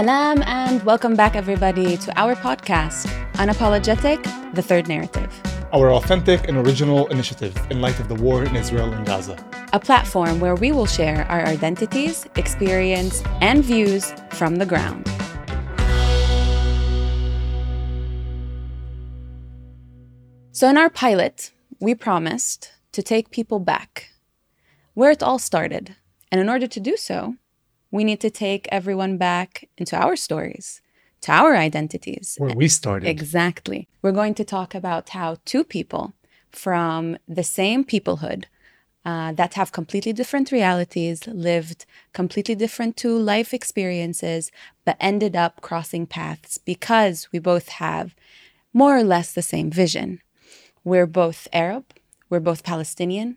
Salam and welcome back, everybody, to our podcast, Unapologetic The Third Narrative. Our authentic and original initiative in light of the war in Israel and Gaza. A platform where we will share our identities, experience, and views from the ground. So, in our pilot, we promised to take people back where it all started. And in order to do so, we need to take everyone back into our stories, to our identities. Where we started. Exactly. We're going to talk about how two people from the same peoplehood uh, that have completely different realities, lived completely different two life experiences, but ended up crossing paths because we both have more or less the same vision. We're both Arab, we're both Palestinian,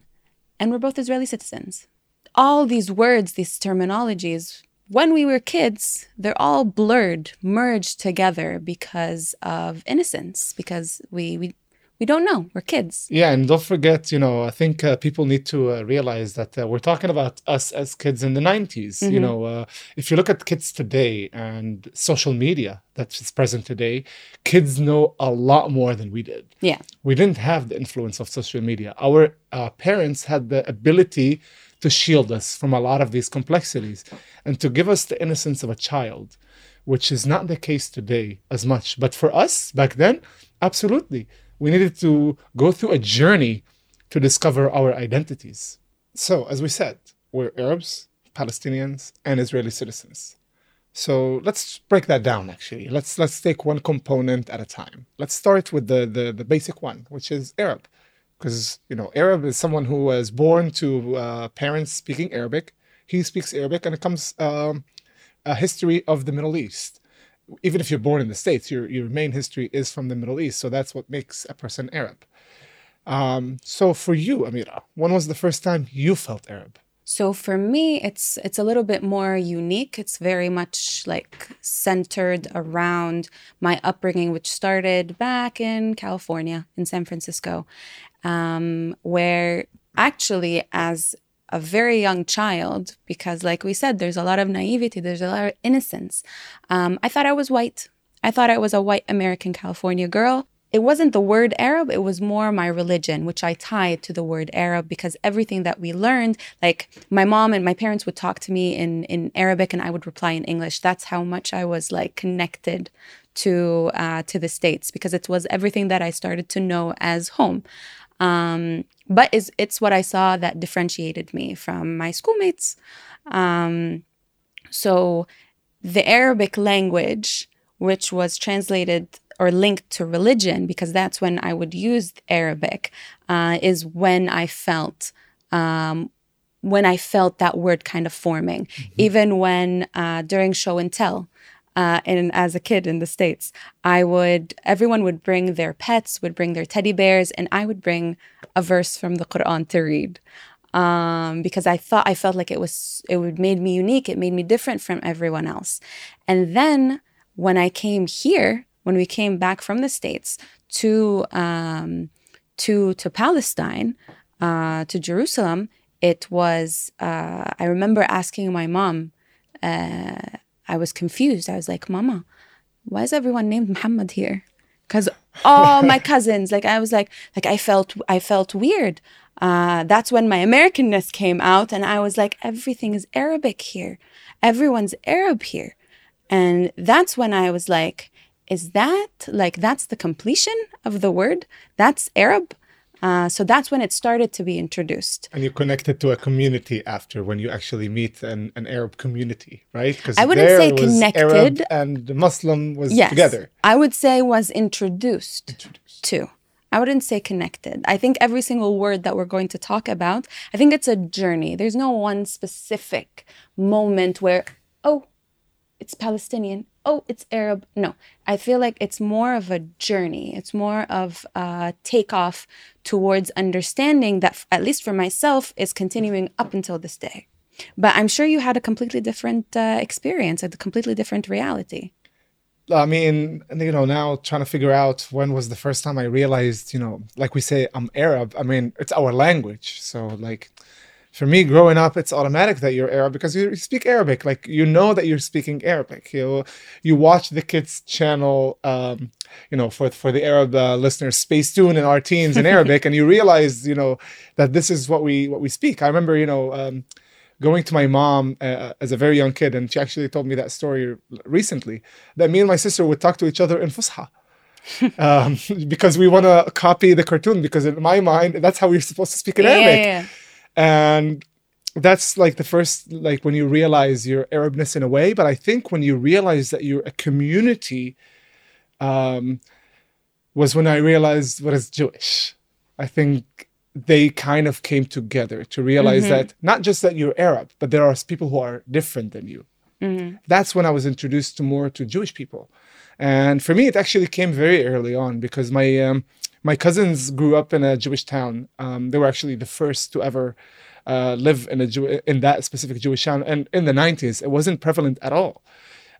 and we're both Israeli citizens. All these words, these terminologies, when we were kids, they're all blurred, merged together because of innocence, because we, we we don't know. We're kids. Yeah, and don't forget, you know, I think uh, people need to uh, realize that uh, we're talking about us as kids in the 90s. Mm-hmm. You know, uh, if you look at kids today and social media that is present today, kids know a lot more than we did. Yeah. We didn't have the influence of social media. Our uh, parents had the ability to shield us from a lot of these complexities and to give us the innocence of a child, which is not the case today as much. But for us back then, absolutely we needed to go through a journey to discover our identities. So, as we said, we're Arabs, Palestinians, and Israeli citizens. So let's break that down. Actually, let's let's take one component at a time. Let's start with the the, the basic one, which is Arab, because you know Arab is someone who was born to uh, parents speaking Arabic. He speaks Arabic, and it comes um, a history of the Middle East even if you're born in the States, your, your main history is from the Middle East. So that's what makes a person Arab. Um, so for you, Amira, when was the first time you felt Arab? So for me, it's it's a little bit more unique. It's very much like centered around my upbringing, which started back in California, in San Francisco, um, where actually as a very young child because, like we said, there's a lot of naivety, there's a lot of innocence. Um, I thought I was white. I thought I was a white American California girl. It wasn't the word Arab, it was more my religion, which I tied to the word Arab because everything that we learned, like my mom and my parents would talk to me in, in Arabic and I would reply in English. That's how much I was like connected to uh, to the States because it was everything that I started to know as home. Um, but it's, it's what I saw that differentiated me from my schoolmates. Um, so the Arabic language, which was translated or linked to religion, because that's when I would use Arabic, uh, is when I felt um, when I felt that word kind of forming. Mm-hmm. Even when uh, during show and tell, uh, and as a kid in the states i would everyone would bring their pets would bring their teddy bears and i would bring a verse from the quran to read um, because i thought i felt like it was it would made me unique it made me different from everyone else and then when i came here when we came back from the states to um, to to palestine uh, to jerusalem it was uh, i remember asking my mom uh, I was confused. I was like, Mama, why is everyone named Muhammad here? Because all my cousins, like I was like, like I felt I felt weird. Uh, that's when my Americanness came out, and I was like, everything is Arabic here. Everyone's Arab here. And that's when I was like, is that like that's the completion of the word? That's Arab? Uh, so that's when it started to be introduced. And you connected to a community after when you actually meet an, an Arab community, right? Because I wouldn't say connected. Arab and the Muslim was yes, together. I would say was introduced, introduced to. I wouldn't say connected. I think every single word that we're going to talk about, I think it's a journey. There's no one specific moment where, oh, it's Palestinian oh, it's Arab. No, I feel like it's more of a journey. It's more of a takeoff towards understanding that, at least for myself, is continuing up until this day. But I'm sure you had a completely different uh, experience, a completely different reality. I mean, you know, now trying to figure out when was the first time I realized, you know, like we say, I'm Arab. I mean, it's our language. So, like, for me growing up it's automatic that you're arab because you speak arabic. Like you know that you're speaking arabic. You you watch the kids channel um, you know for for the arab uh, listeners Spacetoon and our teens in arabic and you realize you know that this is what we what we speak. I remember you know um, going to my mom uh, as a very young kid and she actually told me that story recently that me and my sister would talk to each other in fusha um, because we want to copy the cartoon because in my mind that's how we're supposed to speak in Yeah, arabic. yeah, yeah. And that's like the first like when you realize your arabness in a way but i think when you realize that you're a community um was when i realized what is jewish. I think they kind of came together to realize that not just that you're arab but there are people who are different than you. That's when i was introduced to more to jewish people. And for me it actually came very early on because my um, my cousins grew up in a jewish town um, they were actually the first to ever uh, live in a Jew- in that specific Jewish town. And in the 90s, it wasn't prevalent at all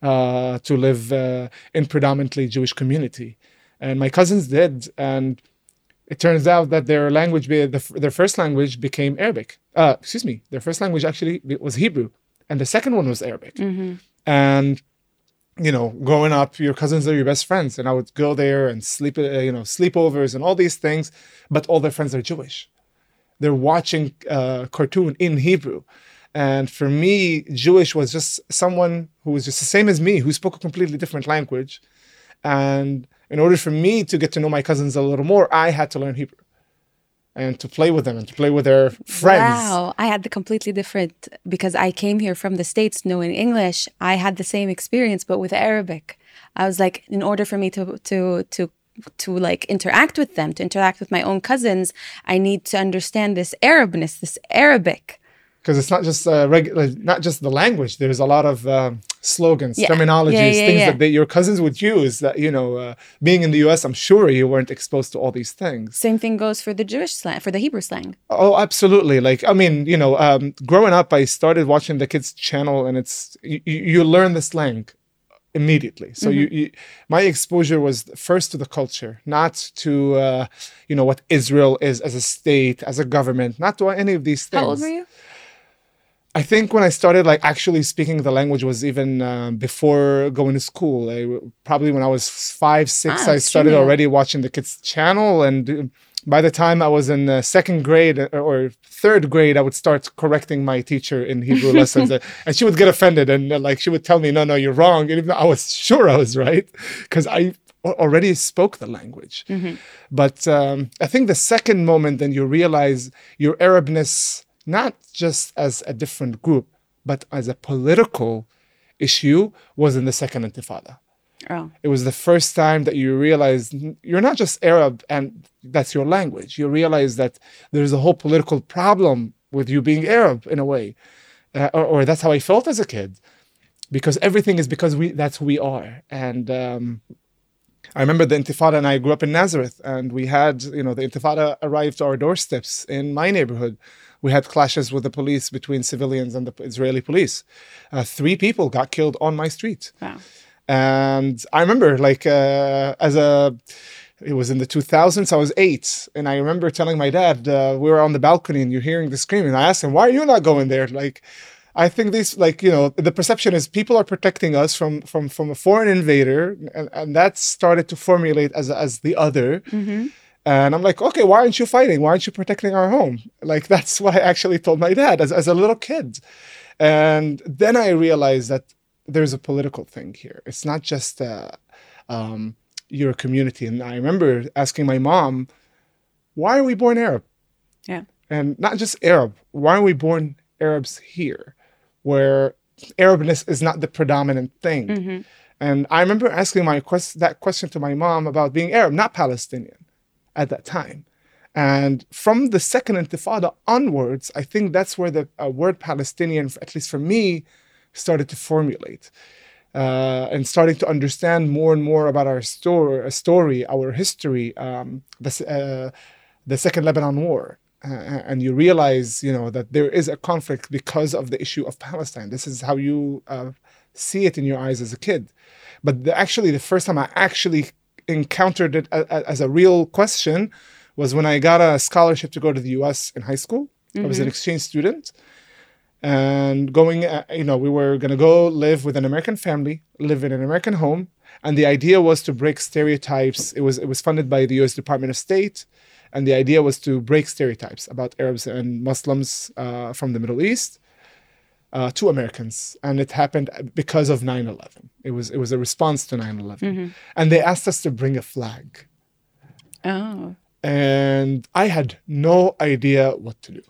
uh, to live uh, in predominantly Jewish community. And my cousins did, and it turns out that their language, be- the, their first language became Arabic. Uh, excuse me, their first language actually was Hebrew, and the second one was Arabic. And you know, growing up, your cousins are your best friends, and I would go there and sleep, uh, you know, sleepovers and all these things, but all their friends are Jewish they're watching uh, cartoon in Hebrew. And for me, Jewish was just someone who was just the same as me, who spoke a completely different language. And in order for me to get to know my cousins a little more, I had to learn Hebrew and to play with them and to play with their friends. Wow, I had the completely different because I came here from the States knowing English. I had the same experience, but with Arabic. I was like, in order for me to to to to like interact with them, to interact with my own cousins, I need to understand this Arabness, this Arabic. Because it's not just uh, regular, not just the language. There's a lot of um, slogans, Yeah. terminologies, Yeah, yeah, things that they, your cousins would use. That you know, uh, being in the U.S., I'm sure you weren't exposed to all these things. Same thing goes for the Jewish slang, for the Hebrew slang. Oh, absolutely. Like, I mean, you know, um, growing up, I started watching the kids' channel, and it's you, you learn the slang immediately. So you, you, my exposure was first to the culture, not to, uh, you know, what Israel is as a state, as a government, not to any of these things. How old were you? I think when I started like actually speaking the language was even um, before going to school. I, probably when I was five, six, Ah, I started already watching the kids' channel, and uh, by the time I was in uh, second grade or, or third grade, I would start correcting my teacher in Hebrew lessons, uh, and she would get offended and uh, like she would tell me, "No, no, you're wrong," and even though I was sure I was right because I already spoke the language. But um, I think the second moment then you realize your Arabness, not just as a different group, but as a political issue, was in the second Intifada. Oh, It was the first time that you realized n- you're not just Arab and that's your language. You realize that there's a whole political problem with you being Arab in a way, uh, or, or that's how I felt as a kid, because everything is because we that's who we are. And um, I remember the Intifada, and I grew up in Nazareth, and we had you know the Intifada arrived to our doorsteps in my neighborhood. We had clashes with the police between civilians and the Israeli police. Uh, three people got killed on my street. wow. And I remember, like, uh, as a, it was in the 2000s, I was eight. And I remember telling my dad, uh, we were on the balcony and you're hearing the screaming. I asked him, why are you not going there? Like, I think these, like, you know, the perception is people are protecting us from from from a foreign invader, and, and that started to formulate as as the other. And I'm like, okay, why aren't you fighting? Why aren't you protecting our home? Like, that's what I actually told my dad as, as a little kid. And then I realized that there's a political thing here. It's not just uh, um, your community. And I remember asking my mom, why are we born Arab? Yeah. And not just Arab, why are we born Arabs here, where Arabness is not the predominant thing? And I remember asking my quest- that question to my mom about being Arab, not Palestinian at that time. And from the second intifada onwards, I think that's where the uh, word Palestinian, at least for me, started to formulate. Uh, and starting to understand more and more about our story, story our history, um, the, uh, the Second Lebanon War. Uh, and you realize, you know, that there is a conflict because of the issue of Palestine. This is how you uh, see it in your eyes as a kid. But the, actually, the first time I actually encountered it a, a- as a real question was when I got a scholarship to go to the U.S. in high school, I was an exchange student and going, uh, you know, we were going to go live with an American family, live in an American home. And the idea was to break stereotypes. It was, it was funded by the US Department of State. And the idea was to break stereotypes about Arabs and Muslims uh, from the Middle East uh, to Americans. And it happened because of 9 11. It was, it was a response to 9 11. And they asked us to bring a flag. Oh. And I had no idea what to do.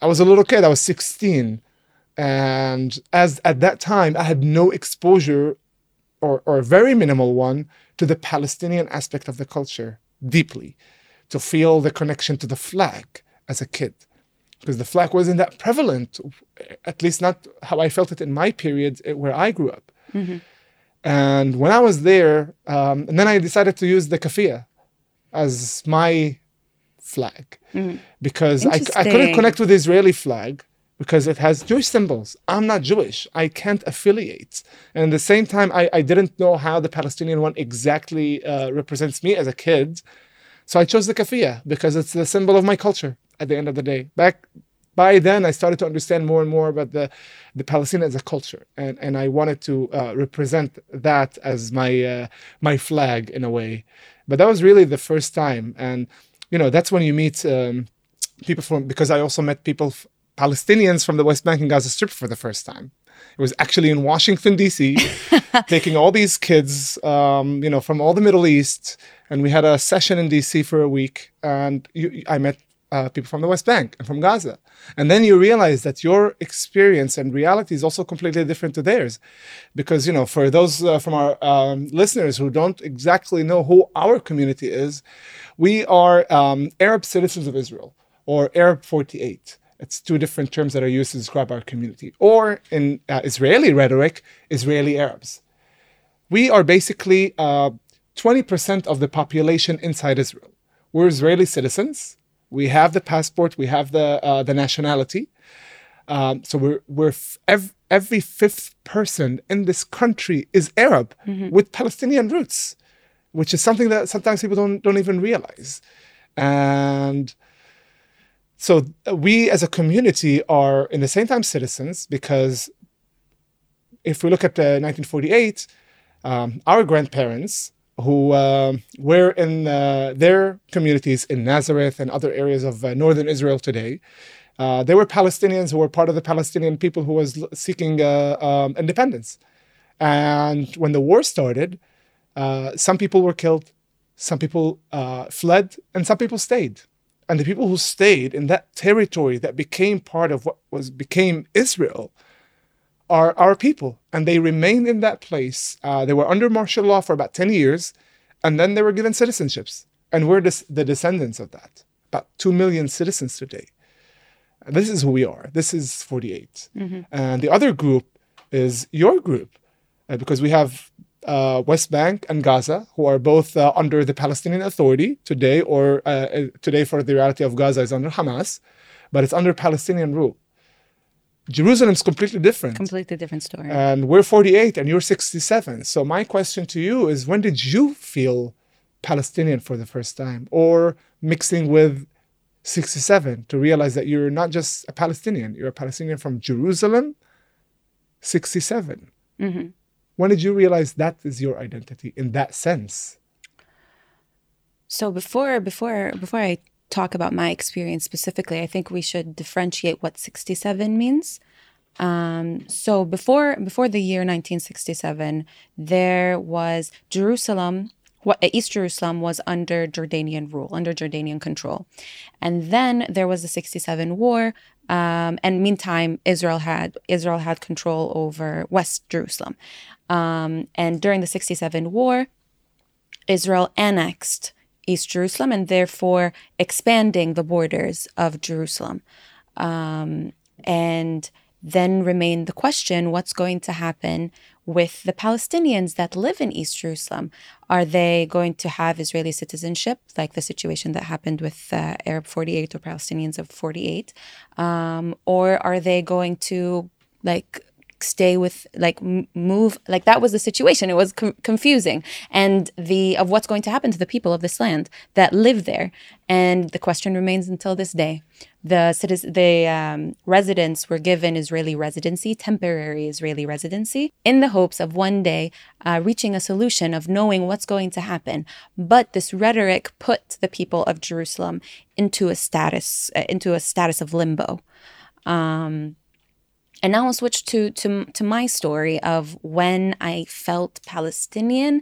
I was a little kid. I was 16, and as at that time, I had no exposure, or or very minimal one, to the Palestinian aspect of the culture deeply, to feel the connection to the flag as a kid, because the flag wasn't that prevalent, at least not how I felt it in my period eh, where I grew up. And when I was there, um, and then I decided to use the kafia as my flag because I, I couldn't connect with the Israeli flag because it has Jewish symbols. I'm not Jewish. I can't affiliate. And at the same time, I, I didn't know how the Palestinian one exactly uh, represents me as a kid. So I chose the kafia because it's the symbol of my culture at the end of the day. Back by then, I started to understand more and more about the, the Palestinian as a culture. And, and I wanted to uh, represent that as my, uh, my flag in a way. But that was really the first time. And, you know, that's when you meet um, people from, because I also met people, f- Palestinians from the West Bank and Gaza Strip for the first time. It was actually in Washington, D.C., taking all these kids, um, you know, from all the Middle East. And we had a session in D.C. for a week. And you, I met uh, people from the West Bank and from Gaza. And then you realize that your experience and reality is also completely different to theirs. Because, you know, for those uh, from our um, listeners who don't exactly know who our community is, we are um, Arab citizens of Israel or Arab 48. It's two different terms that are used to describe our community. Or in uh, Israeli rhetoric, Israeli Arabs. We are basically uh, 20% of the population inside Israel. We're Israeli citizens. We have the passport. We have the uh, the nationality. Um, so we're we're f- ev- every fifth person in this country is Arab with Palestinian roots, which is something that sometimes people don't don't even realize. And so uh, we as a community are in the same time citizens because if we look at uh, 1948, um, our grandparents who uh, were in uh, their communities in Nazareth and other areas of uh, northern Israel today, uh, they were Palestinians who were part of the Palestinian people who was seeking uh, um, independence. And when the war started, uh, some people were killed, some people fled, and some people stayed. And the people who stayed in that territory that became part of what was became Israel are our people, and they remained in that place. Uh, they were under martial law for about 10 years, and then they were given citizenships. And we're des- the descendants of that. About 2 million citizens today. This is who we are. This is 48. And the other group is your group, uh, because we have uh, West Bank and Gaza, who are both uh, under the Palestinian Authority today, or uh, uh, today for the reality of Gaza is under Hamas, but it's under Palestinian rule. Jerusalem's completely different. Completely different story. and we're 48 and you're 67. So my question to you is when did you feel Palestinian for the first time or mixing with 67 to realize that you're not just a Palestinian, you're a Palestinian from Jerusalem 67. Mm-hmm. When did you realize that is your identity in that sense? So before before before I talk about my experience specifically, I think we should differentiate what 67 means. Um, so before before the year 1967, there was Jerusalem. What East Jerusalem was under Jordanian rule, under Jordanian control, and then there was the 67 war. Um, and meantime, Israel had Israel had control over West Jerusalem. Um, and during the 67 war, Israel annexed East Jerusalem and therefore expanding the borders of Jerusalem. Um, and then remain the question what's going to happen with the Palestinians that live in East Jerusalem? Are they going to have Israeli citizenship, like the situation that happened with uh, Arab 48 or Palestinians of 48? Um, or are they going to like stay with like move like that was the situation it was com- confusing and the of what's going to happen to the people of this land that live there and the question remains until this day the citizen, the um, residents were given Israeli residency, temporary Israeli residency, in the hopes of one day uh, reaching a solution of knowing what's going to happen. But this rhetoric put the people of Jerusalem into a status, uh, into a status of limbo. Um, and now I'll switch to to to my story of when I felt Palestinian.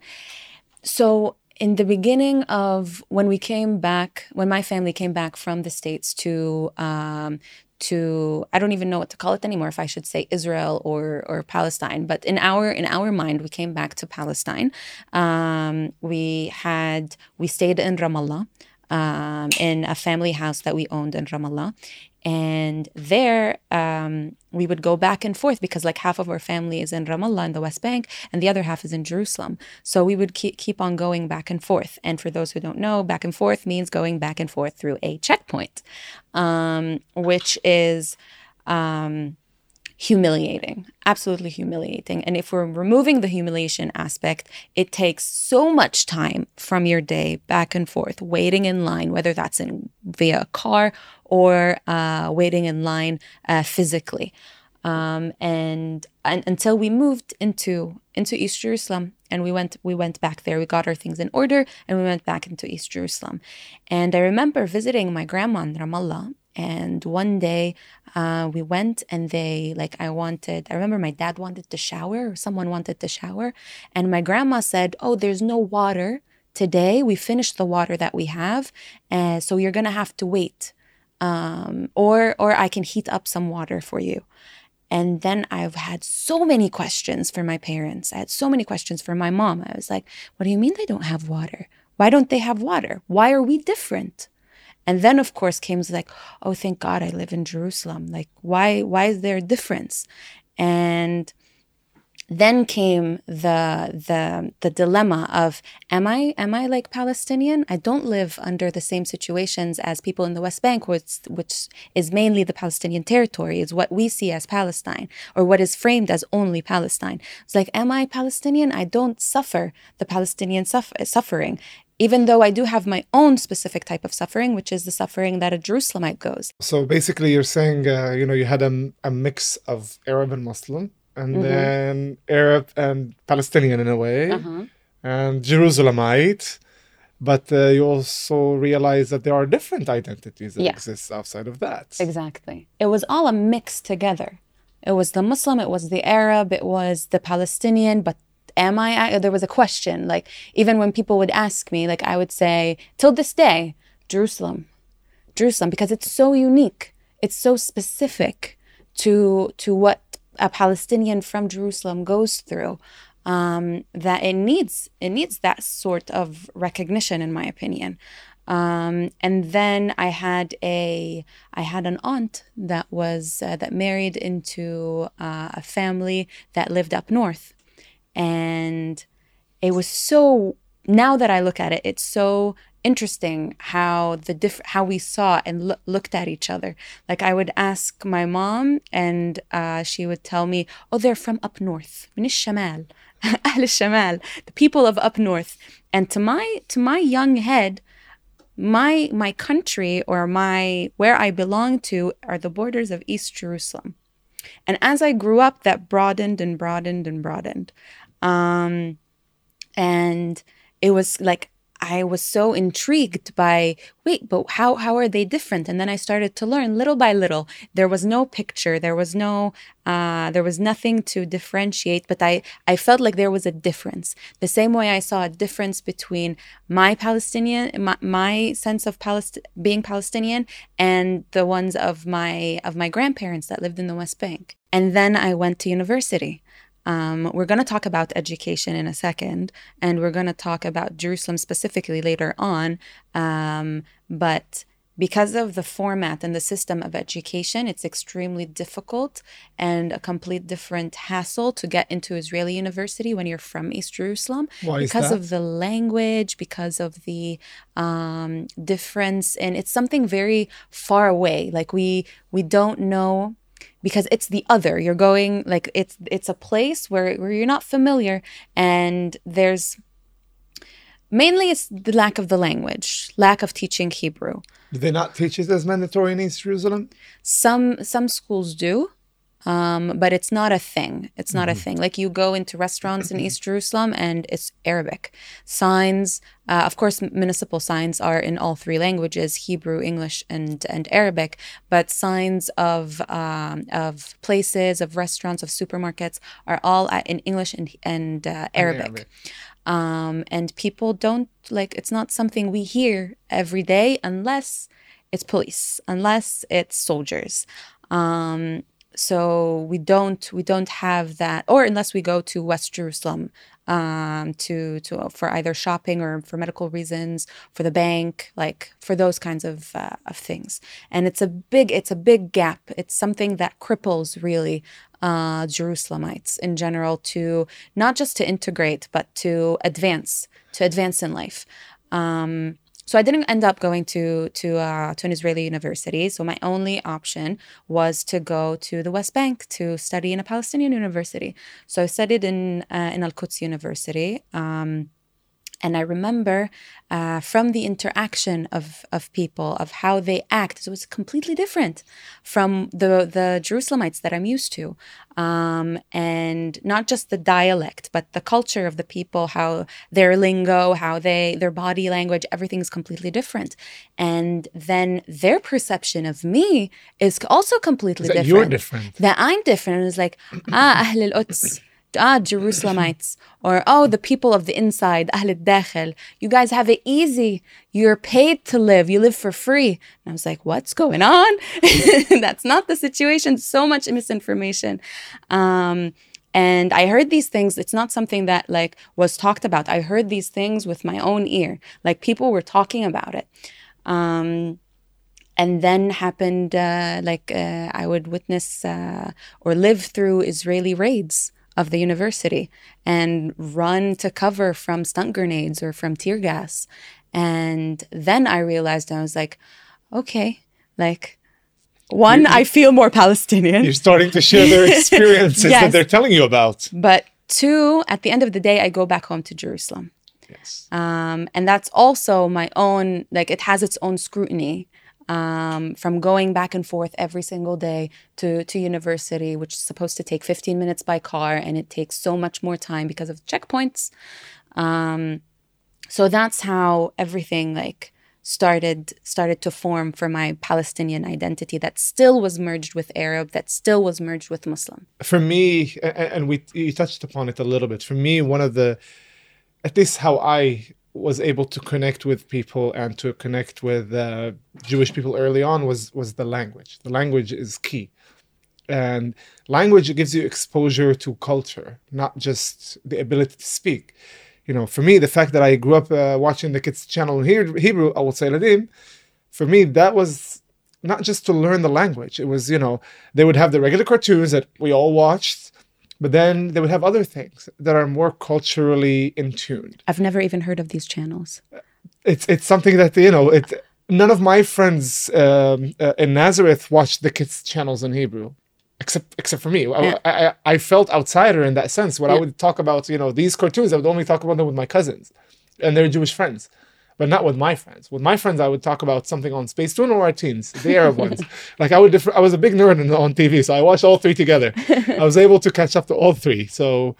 So in the beginning of when we came back, when my family came back from the states to um, to I don't even know what to call it anymore. If I should say Israel or or Palestine, but in our in our mind, we came back to Palestine. Um, we had we stayed in Ramallah. Um, in a family house that we owned in Ramallah. And there, um, we would go back and forth because, like, half of our family is in Ramallah in the West Bank, and the other half is in Jerusalem. So we would keep, keep on going back and forth. And for those who don't know, back and forth means going back and forth through a checkpoint, um, which is. Um, humiliating, absolutely humiliating. And if we're removing the humiliation aspect, it takes so much time from your day back and forth, waiting in line, whether that's in via a car or uh, waiting in line uh, physically. Um, and, and until we moved into into East Jerusalem, and we went we went back there. We got our things in order, and we went back into East Jerusalem. And I remember visiting my grandma in Ramallah, and one day uh, we went and they like i wanted i remember my dad wanted to shower or someone wanted to shower and my grandma said oh there's no water today we finished the water that we have and so you're gonna have to wait um, or or i can heat up some water for you and then I've had so many questions for my parents. I had so many questions for my mom. I was like, what do you mean they don't have water? Why don't they have water? Why are we different? And then of course came like, oh, thank God I live in Jerusalem. Like, why why is there a difference? And then came the the the dilemma of am I am I like Palestinian? I don't live under the same situations as people in the West Bank, which which is mainly the Palestinian territory, is what we see as Palestine, or what is framed as only Palestine. It's like, am I Palestinian? I don't suffer the Palestinian suffer- suffering even though I do have my own specific type of suffering, which is the suffering that a Jerusalemite goes. So basically, you're saying, uh, you know, you had a, a mix of Arab and Muslim, and mm-hmm. then Arab and Palestinian in a way, uh-huh. and Jerusalemite. But uh, you also realize that there are different identities that yeah. exist outside of that. Exactly. It was all a mix together. It was the Muslim, it was the Arab, it was the Palestinian, but am I? There was a question. Like, even when people would ask me, like, I would say, till this day, Jerusalem, Jerusalem, because it's so unique. It's so specific to, to what a Palestinian from Jerusalem goes through. Um, that it needs it needs that sort of recognition, in my opinion. Um, and then I had a I had an aunt that was uh, that married into uh, a family that lived up north, and it was so now that I look at it, it's so interesting how the diff- how we saw and lo- looked at each other. Like I would ask my mom, and uh, she would tell me, "Oh, they're from up north, من الشمال, أهل الشمال, the people of up north." And to my to my young head, my my country or my where I belong to are the borders of East Jerusalem. And as I grew up, that broadened and broadened and broadened. Um, and it was like I was so intrigued by wait, but how how are they different? And then I started to learn little by little. There was no picture, there was no uh, there was nothing to differentiate, but I I felt like there was a difference. The same way I saw a difference between my Palestinian my, my sense of Palest- being Palestinian and the ones of my of my grandparents that lived in the West Bank. And then I went to university. Um, we're going to talk about education in a second, and we're going to talk about Jerusalem specifically later on. Um, but because of the format and the system of education, it's extremely difficult and a complete different hassle to get into Israeli university when you're from East Jerusalem. Why because of the language, because of the um, difference, and it's something very far away. Like we we don't know because it's the other you're going like it's it's a place where, where you're not familiar and there's Mainly, it's the lack of the language, lack of teaching Hebrew. Do they not teach it as mandatory in East Jerusalem? Some some schools do, um, but it's not a thing. It's not a thing. Like you go into restaurants in East Jerusalem and it's Arabic. Signs, uh, of course, municipal signs are in all three languages: Hebrew, English, and and Arabic. But signs of um, of places, of restaurants, of supermarkets are all in English and and uh, Arabic. Arabic. Um, and people don't like. It's not something we hear every day unless it's police, unless it's soldiers. Um, so we don't we don't have that or unless we go to west jerusalem um to to for either shopping or for medical reasons for the bank like for those kinds of uh, of things. And it's a big it's a big gap. It's something that cripples really uh jerusalemites in general to not just to integrate but to advance to advance in life. Um so I didn't end up going to to uh, to an Israeli university. So my only option was to go to the West Bank to study in a Palestinian university. So I studied in uh, in Al Quds University. Um, and I remember uh, from the interaction of, of people, of how they act, it was completely different from the, the Jerusalemites that I'm used to. Um, and not just the dialect, but the culture of the people, how their lingo, how they, their body language, everything is completely different. And then their perception of me is also completely That different. you're different. That I'm different. It's like, ah, Ahl al-Quds ah, Jerusalemites, or oh, the people of the inside, Ahl al-Dakhil, you guys have it easy. You're paid to live. You live for free. And I was like, what's going on? That's not the situation. So much misinformation. Um, and I heard these things. It's not something that like was talked about. I heard these things with my own ear. Like people were talking about it. Um, and then happened uh, like uh, I would witness uh, or live through Israeli raids of the university and run to cover from stun grenades or from tear gas. And then I realized I was like, okay, like one, I feel more Palestinian. You're starting to share their experiences that they're telling you about. But two, at the end of the day, I go back home to Jerusalem. Yes. Um, and that's also my own, like, it has its own scrutiny um, from going back and forth every single day to, to university, which is supposed to take 15 minutes by car, and it takes so much more time because of checkpoints. Um, so that's how everything, like, started started to form for my Palestinian identity that still was merged with Arab, that still was merged with Muslim. for me and we you touched upon it a little bit for me one of the at least how i was able to connect with people and to connect with uh, jewish people early on was was the language. The language is key. And language gives you exposure to culture not just the ability to speak. You know for me the fact that i grew up uh, watching the kids channel in He- hebrew i would say ladim for me that was not just to learn the language. It was you know they would have the regular cartoons that we all watched but then they would have other things that are more culturally in tune I've never even heard of these channels. it's it's something that you know it none of my friends um, uh, in nazareth watched the kids channels in hebrew except except for me I- Yeah. I, I, I felt outsider in that sense when i would talk about you know these cartoons i would only talk about them with my cousins and their jewish friends but not with my friends. With my friends, I would talk about something on Spacetoon or our teens, the Arab ones. Like I would, differ- I was a big nerd on, TV, so I watched all three together. I was able to catch up to all three. So,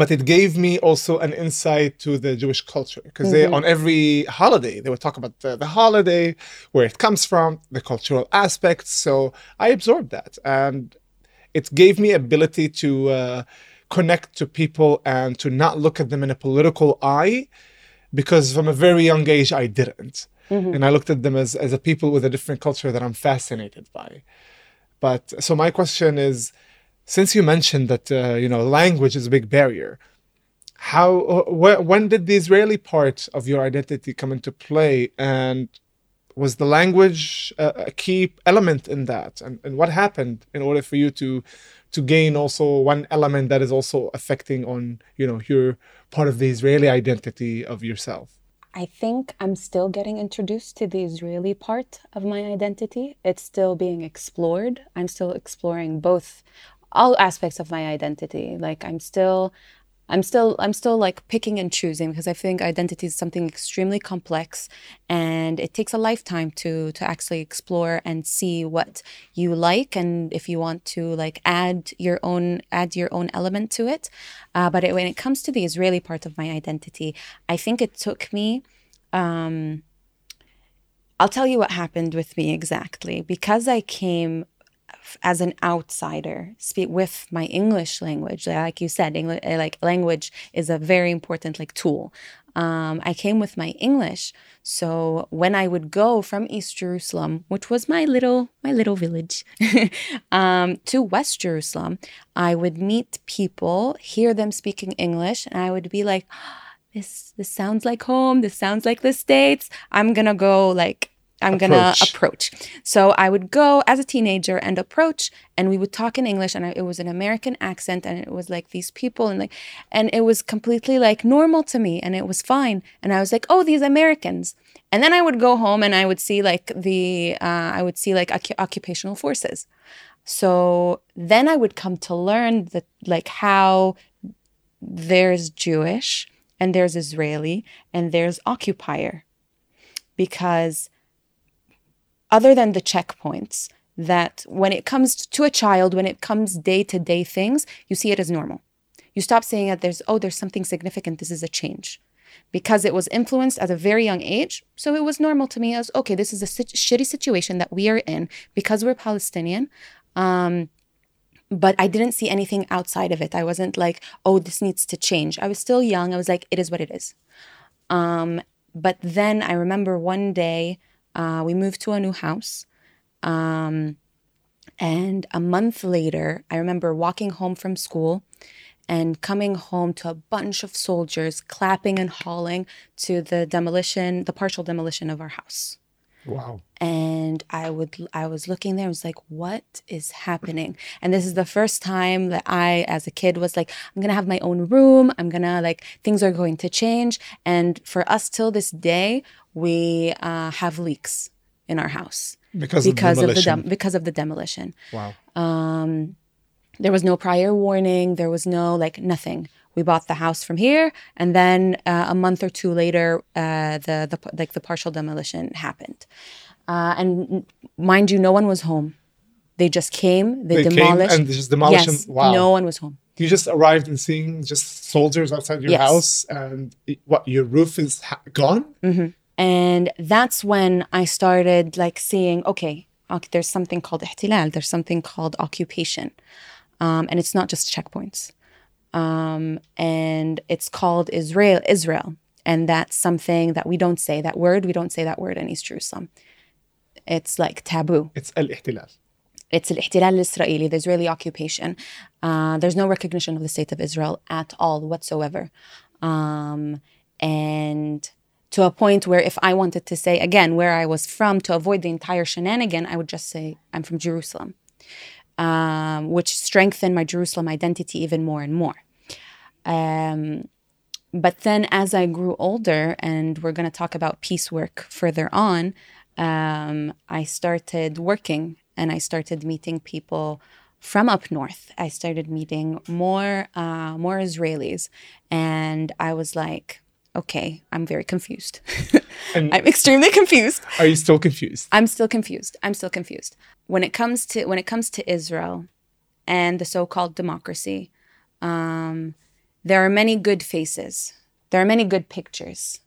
but it gave me also an insight to the Jewish culture because they on every holiday they would talk about the, the holiday, where it comes from, the cultural aspects. So I absorbed that, and it gave me ability to uh, connect to people and to not look at them in a political eye because from a very young age I didn't. Mm-hmm. And I looked at them as, as a people with a different culture that I'm fascinated by. But so my question is, since you mentioned that uh, you know language is a big barrier, how uh, wh- when did the Israeli part of your identity come into play, and was the language a, a key element in that? And, and what happened in order for you to to gain also one element that is also affecting on you know your part of the Israeli identity of yourself? I think I'm still getting introduced to the Israeli part of my identity. It's still being explored. I'm still exploring both all aspects of my identity. Like I'm still I'm still I'm still like picking and choosing because I think identity is something extremely complex and it takes a lifetime to to actually explore and see what you like and if you want to like add your own add your own element to it. Uh, but it, when it comes to the Israeli part of my identity, I think it took me. Um, I'll tell you what happened with me exactly because I came as an outsider. Speak with my english language. Like you said english eh, like language is a very important like tool. Um, i came with my english so when i would go from east jerusalem which was my little my little village um, to west jerusalem i would meet people hear them speaking english and i would be like this this sounds like home. This sounds like the states. I'm gonna go like I'm going to approach. So I would go as a teenager and approach and we would talk in English and I, it was an American accent and it was like these people and like and it was completely like normal to me and it was fine and I was like, "Oh, these Americans." And then I would go home and I would see like the uh, I would see like occupational forces. So then I would come to learn that like how there's Jewish and there's Israeli and there's occupier because other than the checkpoints that when it comes to a child, when it comes day to day things, you see it as normal. You stop saying that there's, oh, there's something significant, this is a change. Because it was influenced at a very young age. So it was normal to me as, okay, this is a sit- shitty situation that we are in because we're Palestinian. Um, but I didn't see anything outside of it. I wasn't like, oh, this needs to change. I was still young. I was like, it is what it is. Um, but then I remember one day, uh, we moved to a new house. Um, and a month later, I remember walking home from school and coming home to a bunch of soldiers clapping and hauling to the demolition, the partial demolition of our house. Wow. And I would I was looking there, I was like, what is happening? And this is the first time that I, as a kid, was like, I'm gonna have my own room, I'm gonna like things are going to change. And for us till this day, we uh, have leaks in our house because, because of, of the dem- because of the demolition. Wow. Um, there was no prior warning. There was no like nothing. We bought the house from here, and then uh, a month or two later, uh, the the like the partial demolition happened. Uh, and mind you, no one was home. They just came. They, they demolished. Came and just demolished. Yes, wow. No one was home. You just arrived and seeing just soldiers outside your Yes. house, and it- what your roof is ha- gone. hmm and that's when I started like seeing, okay, there's something called ihtilal, there's something called occupation. Um, and it's not just checkpoints. Um, and it's called Israel, Israel. And that's something that we don't say that word. We don't say that word in East Jerusalem. It's like taboo. It's al-ihtilal. It's al-ihtilal al-Israeli, the Israeli occupation. Uh, there's no recognition of the state of Israel at all whatsoever. Um, and to a point where if I wanted to say, again, where I was from to avoid the entire shenanigan, I would just say, I'm from Jerusalem, um, which strengthened my Jerusalem identity even more and more. Um, but then as I grew older, and we're going to talk about peace work further on, um, I started working and I started meeting people from up north. I started meeting more uh, more Israelis, and I was like, okay, I'm very confused. I'm extremely confused. are you still confused? I'm still confused. I'm still confused. When it comes to when it comes to Israel and the so-called democracy, um, there are many good faces. There are many good pictures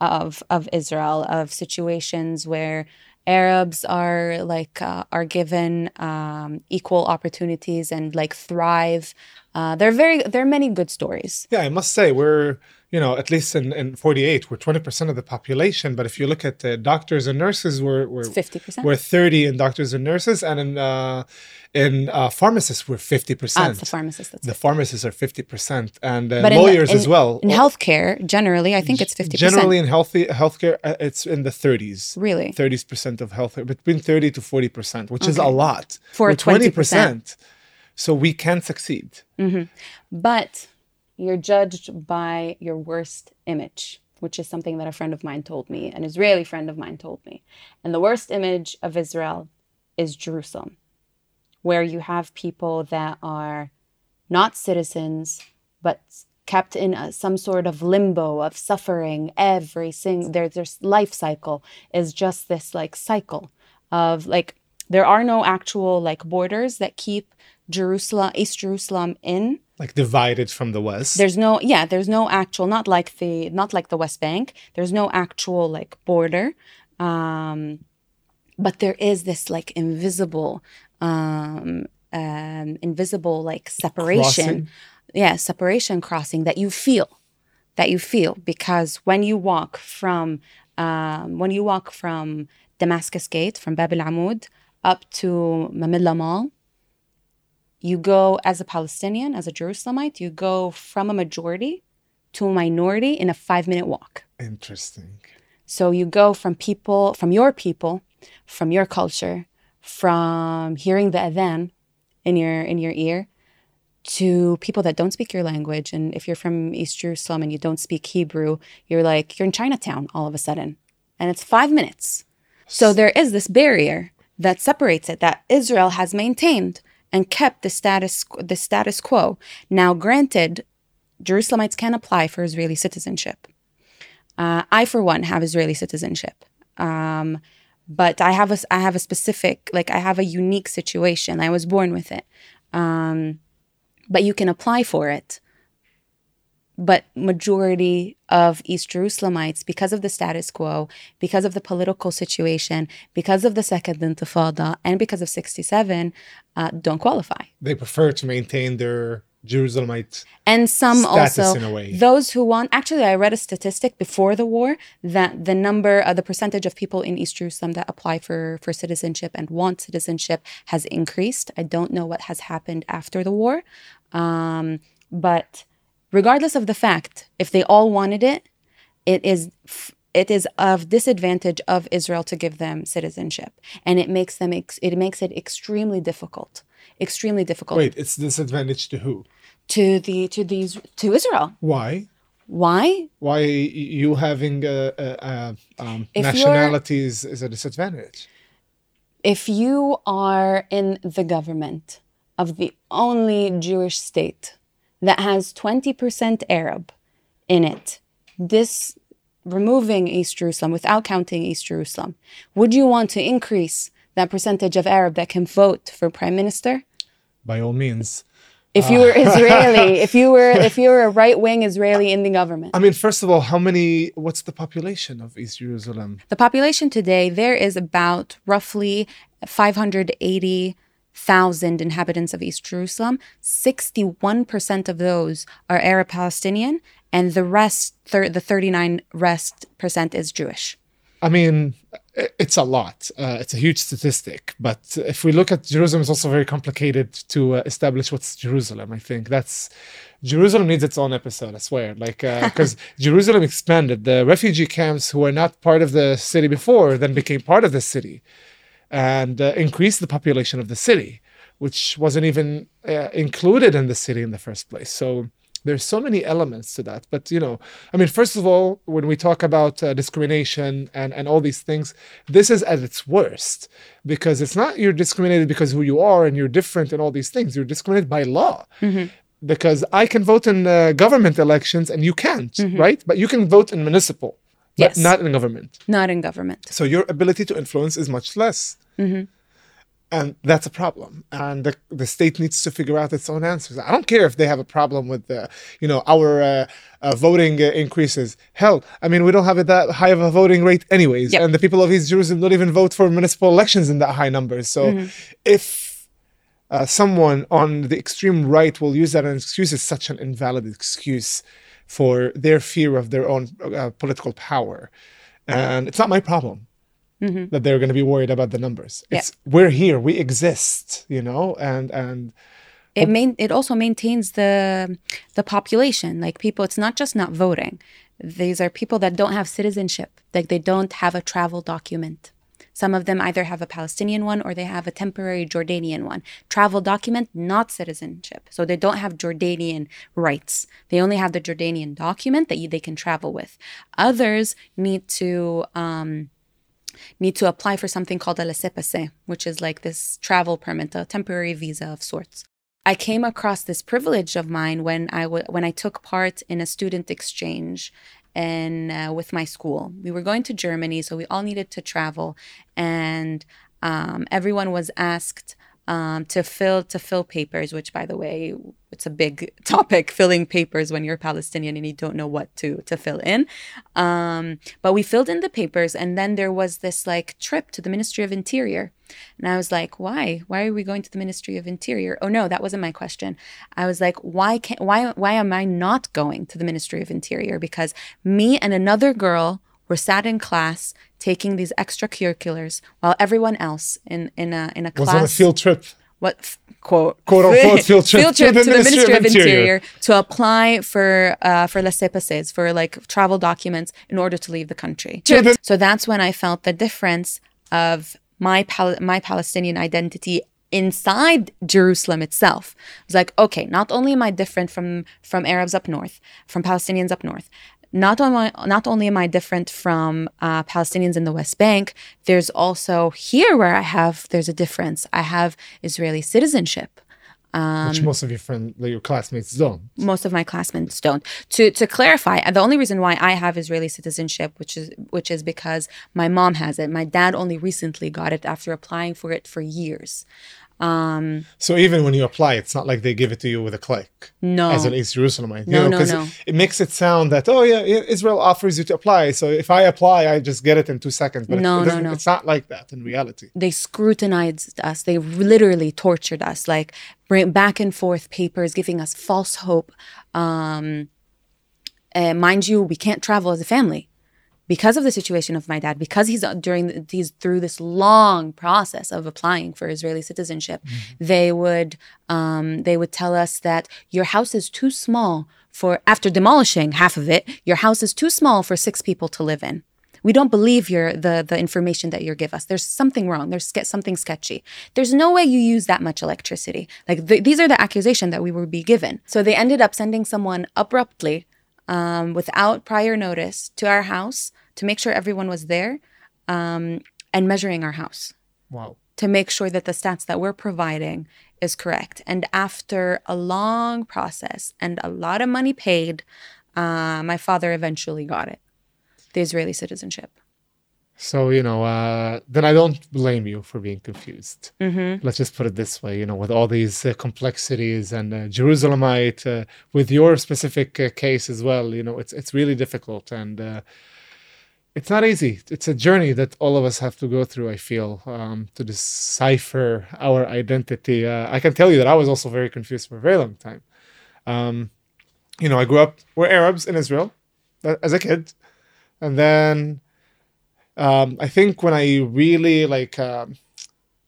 of of Israel of situations where Arabs are like uh, are given um, equal opportunities and like thrive. Uh, there are very there are many good stories. Yeah, I must say we're you know at least in, in 48 we're 20 percent of the population. But if you look at uh, doctors and nurses, we're we're Fifty percent. we're 30 in doctors and nurses, and in uh, in uh, pharmacists we're 50 Ah, percent. it's the pharmacist. That's The it. pharmacists are 50 percent, and uh, But in- lawyers in- as well. In healthcare, generally, I think it's fifty percent. Generally, in healthy healthcare, uh, it's in the 30s. Really? 30 percent of healthcare, between 30 to 40 percent, which is a lot For 20%. So we can succeed. Mm-hmm. But you're judged by your worst image, which is something that a friend of mine told me, an Israeli friend of mine told me. And the worst image of Israel is Jerusalem, where you have people that are not citizens, but kept in a, some sort of limbo of suffering every single their their life cycle is just this like cycle of like there are no actual like borders that keep Jerusalem East Jerusalem in. Like divided from the west. There's no yeah there's no actual not like the not like the west bank. There's no actual like border. Um but there is this like invisible um um invisible like separation. Crossing. yeah separation crossing that you feel that you feel. Because when you walk from um when you walk from Damascus Gate from Bab al Amud up to Mamilla Mall you go as a Palestinian, as a Jerusalemite, you go from a majority to a minority in a five minute walk. interesting So you go from people, from your people, from your culture, from hearing the adhan in your in your ear, to people that don't speak your language. And if you're from East Jerusalem and you don't speak Hebrew, you're like you're in Chinatown all of a sudden, and it's five minutes. So there is this barrier that separates it that Israel has maintained and kept the status the status quo. Now, granted, Jerusalemites can apply for Israeli citizenship. Uh, I, for one, have Israeli citizenship, um, but I have a I have a specific like I have a unique situation. I was born with it, um, but you can apply for it. But majority of East Jerusalemites, because of the status quo, because of the political situation, because of the Second Intifada, and because of 67, uh, don't qualify. they prefer to maintain their jerusalemite And some Status also, in a way. those who want, actually, I read a statistic before the war that the number, uh, the percentage of people in East Jerusalem that apply for, for citizenship and want citizenship has increased. I don't know what has happened after the war. Um, but regardless of the fact, if they all wanted it, it is it is of disadvantage of Israel to give them citizenship, and it makes them. Ex- it makes it extremely difficult, extremely difficult wait it's disadvantage to who to the to these to Israel. why Why? why you having a, a, a um, nationality is, is a disadvantage If you are in the government of the only Jewish state that has 20% Arab in it, this removing East Jerusalem without counting East Jerusalem, would you want to increase that percentage of Arab that can vote for prime minister? by all means If you ah. were Israeli, if you were if you were a right wing Israeli in the government. I mean, first of all, how many? What's the population of East Jerusalem? The population today, there is about roughly 580,000 inhabitants of East Jerusalem. 61% of those are Arab Palestinian, and the rest, thir- the 39 rest percent is Jewish. I mean, it's a lot. Uh, it's a huge statistic. But if we look at Jerusalem, it's also very complicated to uh, establish what's Jerusalem. I think that's Jerusalem needs its own episode. I swear, like because Jerusalem expanded. The refugee camps who were not part of the city before then became part of the city, and uh, increased the population of the city, which wasn't even uh, included in the city in the first place. So there's so many elements to that but you know i mean first of all when we talk about uh, discrimination and and all these things this is at its worst because it's not you're discriminated because who you are and you're different and all these things you're discriminated by law because i can vote in uh, government elections and you can't right but you can vote in municipal but Yes. not in government Not in government. so your ability to influence is much less. And that's a problem. And the, the state needs to figure out its own answers. I don't care if they have a problem with, the, you know, our uh, uh, voting uh, increases. Hell, I mean, we don't have it that high of a voting rate anyways. Yep. And the people of East Jerusalem don't even vote for municipal elections in that high numbers. So if uh, someone on the extreme right will use that as an excuse, it's such an invalid excuse for their fear of their own uh, political power. And it's not my problem that they're going to be worried about the numbers. Yeah. It's we're here, we exist, you know, and and It main it also maintains the the population. Like people, it's not just not voting. These are people that don't have citizenship. Like they don't have a travel document. Some of them either have a Palestinian one or they have a temporary Jordanian one. Travel document, not citizenship. So they don't have Jordanian rights. They only have the Jordanian document that you, they can travel with. Others need to um, need to apply for something called a laissez-passer, which is like this travel permit, a temporary visa of sorts. I came across this privilege of mine when I w- when I took part in a student exchange and uh, with my school. We were going to Germany, so we all needed to travel, and um, everyone was asked um, to fill to fill papers. Which, by the way, it's a big topic filling papers when you're Palestinian and you don't know what to to fill in. Um, but we filled in the papers, and then there was this like trip to the Ministry of Interior, and I was like, why? Why are we going to the Ministry of Interior? Oh no, that wasn't my question. I was like, why can't why why am I not going to the Ministry of Interior? Because me and another girl were sat in class taking these extracurriculars while everyone else in in a in a Was class on a field trip. what f- quote Quote, unquote, field trip to, the Ministry of Interior, to apply for uh, for laissez-passer for like travel documents in order to leave the country. So So that's when I felt the difference of my Pal- my Palestinian identity inside Jerusalem itself. It was like, okay, not only am I different from from Arabs up north, from Palestinians up north, not only not only am I different from uh, Palestinians in the West Bank, there's also here where I have there's a difference. I have Israeli citizenship. which most of your friends, like your classmates, don't. Most of my classmates don't. To to clarify, the only reason why I have Israeli citizenship, which is which is because my mom has it. My dad only recently got it after applying for it for years. So even when you apply, it's not like they give it to you with a click. No. As an East Jerusalemite. No, you know, no, no. It, it makes it sound that, oh, yeah, Israel offers you to apply. So if I apply, I just get it in two seconds. But No, it no, no. it's not like that in reality. they scrutinized us they literally tortured us like bring back and forth papers giving us false hope um uh, mind you we can't travel as a family because of the situation of my dad because he's uh, during he's through this long process of applying for israeli citizenship they would um, they would tell us that your house is too small for after demolishing half of it your house is too small for six people to live in. We don't believe your the the information that you give us. There's something wrong. There's ske- something sketchy. There's no way you use that much electricity. Like th- these are the accusation that we would be given. So they ended up sending someone abruptly um, without prior notice to our house to make sure everyone was there um, and measuring our house Wow. to make sure that the stats that we're providing is correct. And after a long process and a lot of money paid, uh, my father eventually got it, the Israeli citizenship. So, you know, uh, then I don't blame you for being confused. Mm-hmm. Let's just put it this way, you know, with all these uh, complexities and uh, Jerusalemite, uh, with your specific uh, case as well, you know, it's it's really difficult and uh, it's not easy. It's a journey that all of us have to go through. I feel um, to decipher our identity. Uh, I can tell you that I was also very confused for a very long time. Um, you know, I grew up. We're Arabs in Israel uh, as a kid, and then um, I think when I really like um,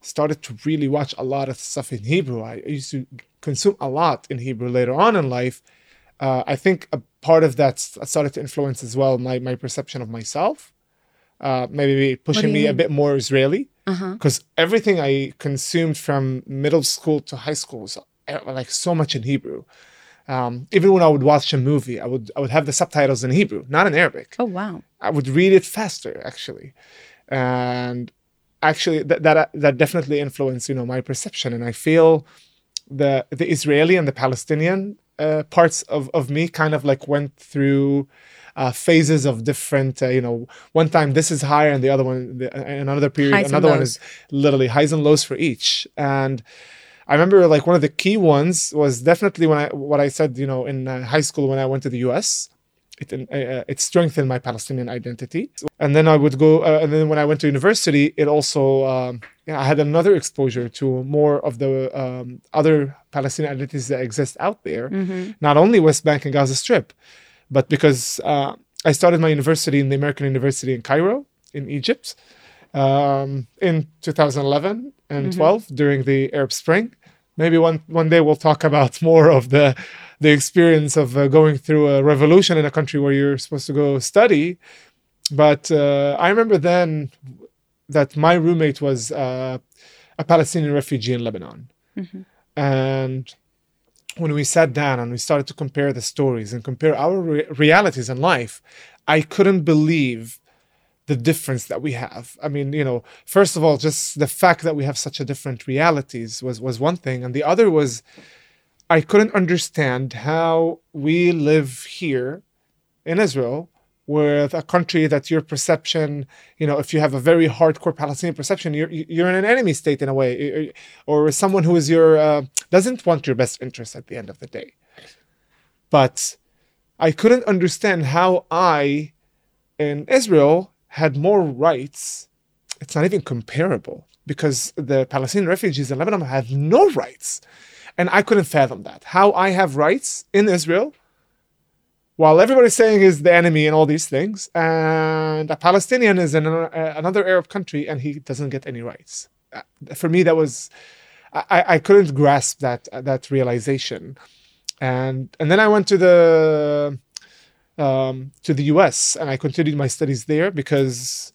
started to really watch a lot of stuff in Hebrew, I used to consume a lot in Hebrew later on in life. Uh, I think a part of that started to influence as well my my perception of myself. Uh, maybe pushing me a bit more Israeli Uh-huh. because everything I consumed from middle school to high school was uh, like so much in Hebrew. Um, even when I would watch a movie, I would I would have the subtitles in Hebrew, not in Arabic. Oh, wow. I would read it faster actually, and actually that that that definitely influenced you know my perception, and I feel the the Israeli and the Palestinian uh, parts of of me kind of like went through. Uh, phases of different, uh, you know, one time this is higher and the other one, the, another period, Highs another one is literally highs and lows for each. And I remember like one of the key ones was definitely when I what I said you know in uh, high school when I went to the U.S. It uh, it strengthened my Palestinian identity, and then I would go. Uh, and then when I went to university, it also um, yeah, I had another exposure to more of the um, other Palestinian identities that exist out there, not only West Bank and Gaza Strip, but because uh, I started my university in the American University in Cairo in Egypt um, in 2011 and 12 during the Arab Spring. Maybe one one day we'll talk about more of the the experience of uh, going through a revolution in a country where you're supposed to go study. But uh, I remember then that my roommate was uh, a Palestinian refugee in Lebanon, and when we sat down and we started to compare the stories and compare our re- realities in life, I couldn't believe the difference that we have. I mean, you know, first of all, just the fact that we have such a different realities was was one thing, and the other was I couldn't understand how we live here in Israel with a country that your perception, you know, if you have a very hardcore Palestinian perception, you're you're in an enemy state in a way, or someone who is your uh, doesn't want your best interest at the end of the day. But I couldn't understand how I, in Israel, had more rights. It's not even comparable because the Palestinian refugees in Lebanon have no rights. And I couldn't fathom that. How I have rights in Israel while everybody's saying is the enemy and all these things, and a Palestinian is in another Arab country and he doesn't get any rights. Uh, for me, that was I, I couldn't grasp that that realization, and and then I went to the um, to the U.S. and I continued my studies there because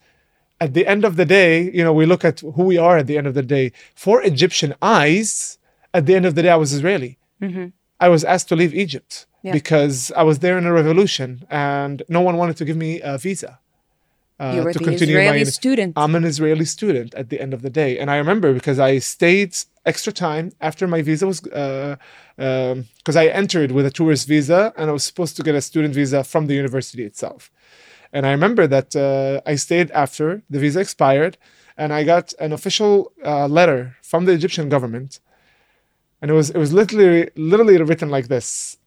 at the end of the day, you know, we look at who we are at the end of the day. For Egyptian eyes, at the end of the day, I was Israeli. Mm-hmm. I was asked to leave Egypt yeah. because I was there in a revolution and no one wanted to give me a visa. Uh, you were to the continue Israeli my, student. I'm an Israeli student at the end of the day, and I remember because I stayed extra time after my visa was because uh, um, I entered with a tourist visa and I was supposed to get a student visa from the university itself. And I remember that uh, I stayed after the visa expired, and I got an official uh, letter from the Egyptian government, and it was it was literally literally written like this: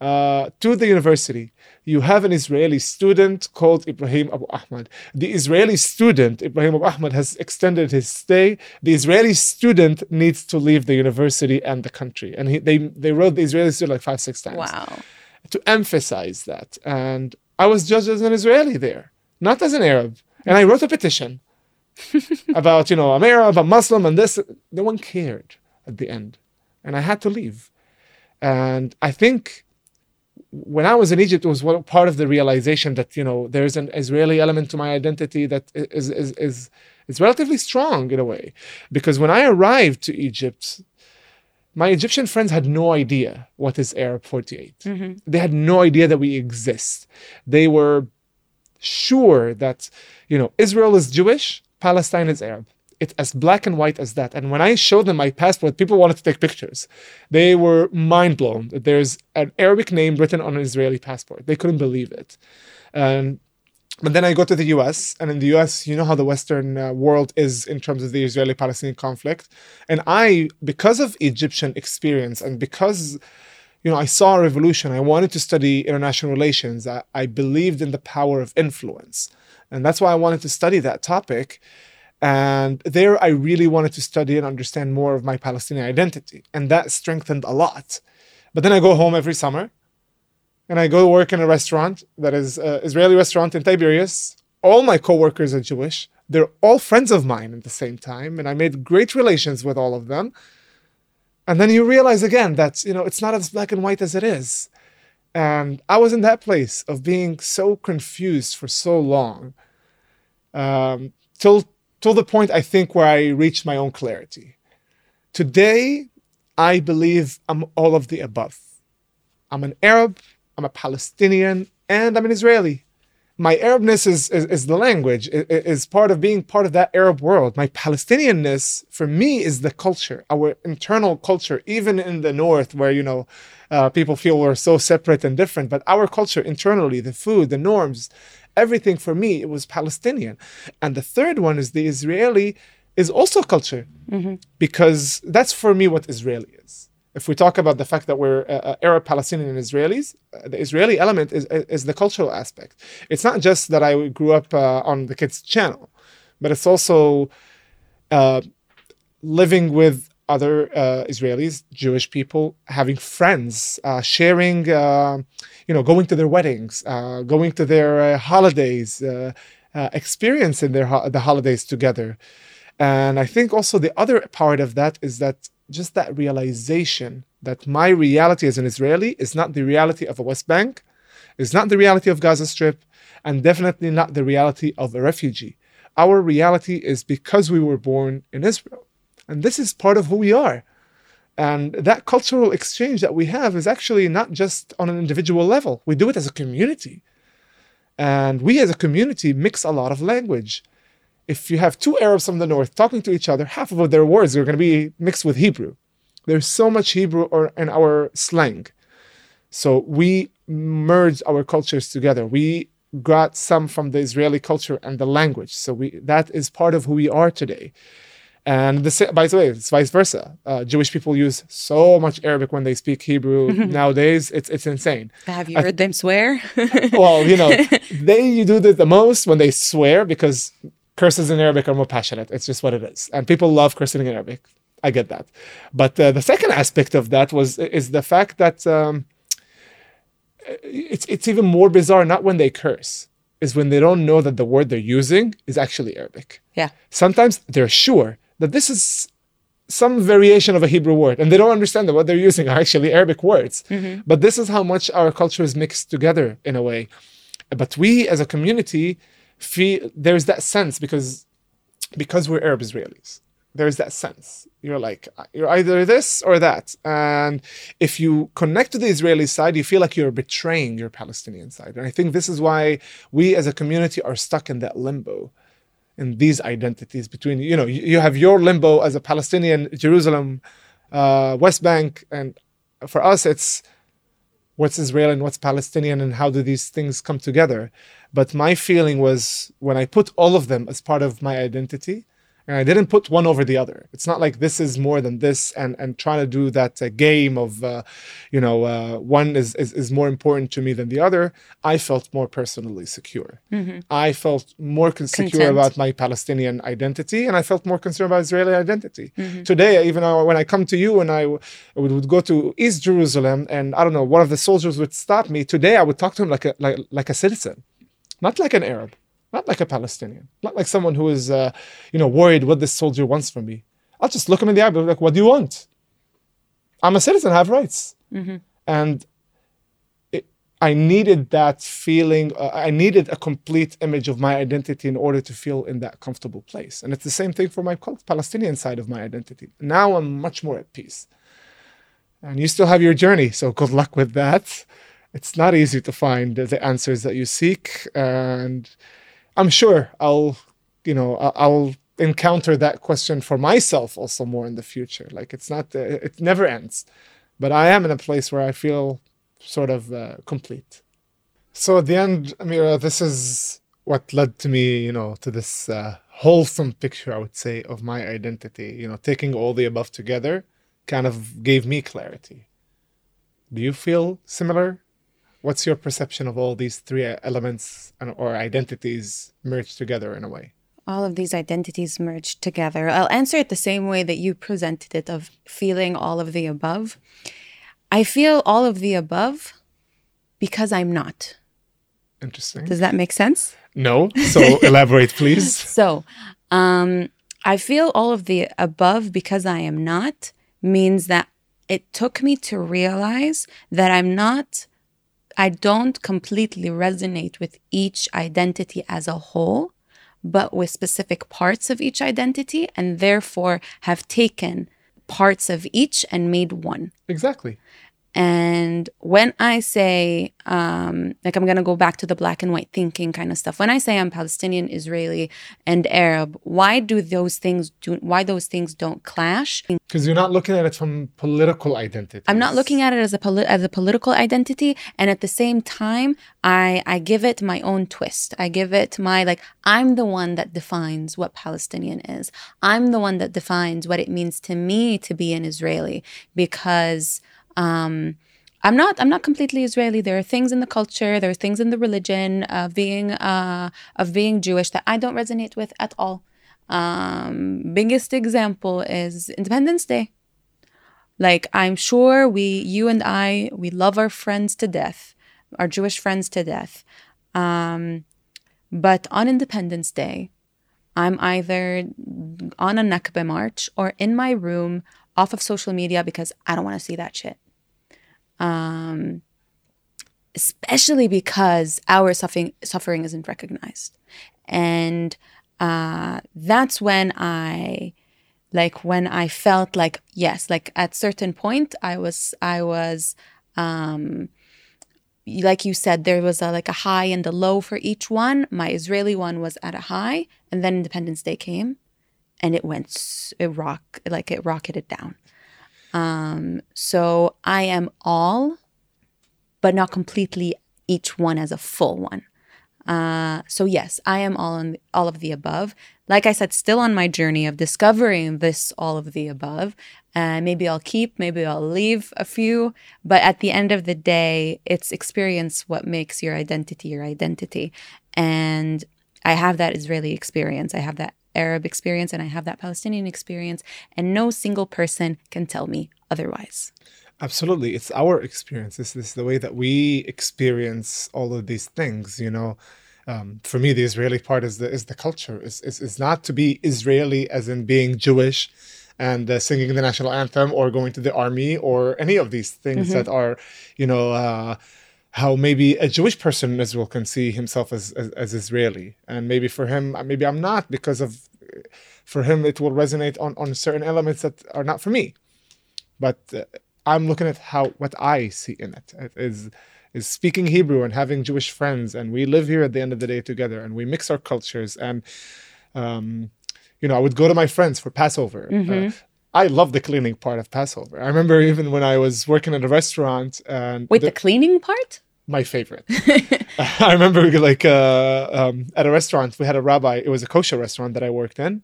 uh, to the university, you have an Israeli student called Ibrahim Abu Ahmad. The Israeli student, Ibrahim Abu Ahmad, has extended his stay. The Israeli student needs to leave the university and the country. And he, they, they wrote the Israeli student like five, six times. Wow. To emphasize that. And I was judged as an Israeli there, not as an Arab. And I wrote a petition about, you know, I'm Arab, I'm Muslim, and this. No one cared at the end. And I had to leave. And I think when I was in Egypt, it was part of the realization that you know there's an Israeli element to my identity that is is is is relatively strong in a way, because when I arrived to Egypt, my Egyptian friends had no idea what is Arab 48. Mm-hmm. They had no idea that we exist. They were sure that you know Israel is Jewish, Palestine is Arab it's as black and white as that. And when I showed them my passport, people wanted to take pictures. They were mind blown that there's an Arabic name written on an Israeli passport. They couldn't believe it. And but then I go to the US, and in the US, you know how the Western uh, world is in terms of the Israeli Palestinian conflict. And I, because of Egyptian experience and because you know, I saw a revolution. I wanted to study international relations. I, I believed in the power of influence. And that's why I wanted to study that topic. And there, I really wanted to study and understand more of my Palestinian identity. And that strengthened a lot. But then I go home every summer and I go work in a restaurant that is an Israeli restaurant in Tiberias. All my coworkers are Jewish. They're all friends of mine at the same time. And I made great relations with all of them. And then you realize again that, you know, it's not as black and white as it is. And I was in that place of being so confused for so long. Um, till till the point I think where I reached my own clarity. Today, I believe I'm all of the above. I'm an Arab, I'm a Palestinian, and I'm an Israeli. My Arabness is, is, is the language, is part of being part of that Arab world. My Palestinianness, for me, is the culture, our internal culture, even in the north, where, you know, uh, people feel we're so separate and different, but our culture internally, the food, the norms, everything for me it was palestinian. And the third one is the israeli is also culture. Mm-hmm. because that's for me what israeli is. If we talk about the fact that we're uh, uh arab palestinian and israelis uh, the israeli element is, is the cultural aspect. It's not just that i grew up uh, on the kids channel but it's also uh, living with other uh, Israelis, Jewish people, having friends, uh, sharing, uh, you know, going to their weddings, uh, going to their uh, holidays, uh, experiencing their ho- the holidays together. And I think also the other part of that is that just that realization that my reality as an Israeli is not the reality of a West Bank, is not the reality of Gaza Strip, and definitely not the reality of a refugee. Our reality is because we were born in Israel and this is part of who we are. And that cultural exchange that we have is actually not just on an individual level, we do it as a community. And we as a community mix a lot of language. If you have two Arabs from the north talking to each other, half of their words are going to be mixed with Hebrew. There's so much Hebrew in our slang. So we merged our cultures together. We got some from the Israeli culture and the language. So we that is part of who we are today. And the, by the way, it's vice versa. Uh, Jewish people use so much Arabic when they speak Hebrew nowadays. It's it's insane. Have you heard them swear? well, you know, they do this the most when they swear because curses in Arabic are more passionate. It's just what it is, and people love cursing in Arabic. I get that, but uh, the second aspect of that was is the fact that um, it's it's even more bizarre. Not when they curse, is when they don't know that the word they're using is actually Arabic. Yeah. Sometimes they're sure that this is some variation of a Hebrew word, and they don't understand that what they're using are actually Arabic words. Mm-hmm. But this is how much our culture is mixed together in a way. But we, as a community, feel there's that sense because because we're Arab Israelis. There's that sense. You're like you're either this or that, and if you connect to the Israeli side, you feel like you're betraying your Palestinian side. And I think this is why we, as a community, are stuck in that limbo in these identities between you know you have your limbo as a Palestinian Jerusalem, uh, West Bank, and for us it's what's Israeli and what's Palestinian and how do these things come together. But my feeling was when I put all of them as part of my identity, and I didn't put one over the other. It's not like this is more than this, and and trying to do that uh, game of, uh, you know, uh, one is, is is more important to me than the other. I felt more personally secure. Mm-hmm. I felt more secure Content. about my Palestinian identity, and I felt more concerned about Israeli identity. Mm-hmm. Today, even when I come to you and I would, would go to East Jerusalem, and I don't know, one of the soldiers would stop me. Today, I would talk to him like a like like a citizen, not like an Arab not like a Palestinian, not like someone who is, uh, you know, worried what this soldier wants from me. I'll just look him in the eye, and be like, "What do you want?" I'm a citizen, I have rights, mm-hmm. and it, I needed that feeling. Uh, I needed a complete image of my identity in order to feel in that comfortable place. And it's the same thing for my Palestinian side of my identity. Now I'm much more at peace. And you still have your journey, so good luck with that. It's not easy to find the answers that you seek, and I'm sure I'll, you know, I'll encounter that question for myself also more in the future. Like it's not, uh, it never ends. But I am in a place where I feel sort of uh, complete. So at the end, Amira, this is what led to me, you know, to this uh, wholesome picture, I would say, of my identity. You know, taking all the above together kind of gave me clarity. Do you feel similar? What's your perception of all these three elements or identities merged together in a way? All of these identities merged together. I'll answer it the same way that you presented it of feeling all of the above. I feel all of the above because I'm not. Interesting. Does that make sense? No. So elaborate, please. So, um, I feel all of the above because I am not means that it took me to realize that I'm not I don't completely resonate with each identity as a whole, but with specific parts of each identity, and therefore have taken parts of each and made one. Exactly. And when I say, um, like, I'm going to go back to the black and white thinking kind of stuff. When I say I'm Palestinian, Israeli, and Arab, why do those things do? Why those things don't clash? Because you're not looking at it from political identity. I'm not looking at it as a poli- as a political identity, and at the same time, I I give it my own twist. I give it my like I'm the one that defines what Palestinian is. I'm the one that defines what it means to me to be an Israeli because um, I'm not. I'm not completely Israeli. There are things in the culture. There are things in the religion of being uh, of being Jewish that I don't resonate with at all. Um, biggest example is Independence Day. Like I'm sure we, you and I, we love our friends to death, our Jewish friends to death. Um, but on Independence Day, I'm either on a Nakba march or in my room off of social media because I don't want to see that shit um, especially because our suffering suffering isn't recognized, and uh, that's when I like when I felt like yes, like at certain point I was I was um, like you said, there was a, like a high and a low for each one. My Israeli one was at a high, and then Independence Day came, and it went it rock like it rocketed down. Um, so I am all, but not completely each one as a full one. Uh, so yes, I am all on all of the above. Like I said, still on my journey of discovering this all of the above. Uh, maybe I'll keep, maybe I'll leave a few, but at the end of the day, it's experience what makes your identity your identity. And I have that Israeli experience. I have that Arab experience and I have that Palestinian experience, and no single person can tell me otherwise. Absolutely. It's our experience. This, this is the way that we experience all of these things, you know. Um, for me, the Israeli part is the is the culture. Is is is not to be Israeli as in being Jewish and uh, singing the national anthem or going to the army or any of these things Mm-hmm. that are, you know, uh, how maybe a Jewish person in Israel can see himself as, as as Israeli, and maybe for him, uh, maybe I'm not because of, for him it will resonate on on certain elements that are not for me, but uh, I'm looking at how what I see in it It is is speaking Hebrew and having Jewish friends, and we live here at the end of the day together, and we mix our cultures and. Um, you know, I would go to my friends for Passover. Uh, I love the cleaning part of Passover. I remember even when I was working at a restaurant and Wait, the- the cleaning part? My favorite. I remember like uh, um, at a restaurant, we had a rabbi. It was a kosher restaurant that I worked in,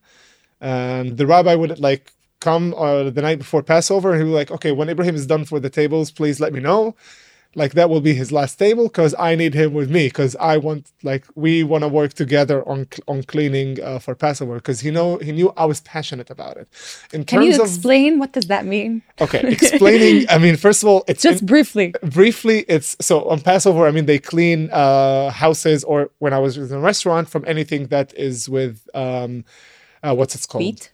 and the rabbi would like come uh, the night before Passover, and he was like, "Okay, when Ibrahim is done for the tables, please let me know." Like that will be his last table because I need him with me because I want like we want to work together on on cleaning uh, for Passover because he know he knew I was passionate about it. In Can you of explain what does that mean? okay, explaining. I mean, first of all, it's Just in- briefly. briefly it's so on passover i mean they clean uh houses or when i was in a restaurant from anything that is with um uh, what's it called Wheat?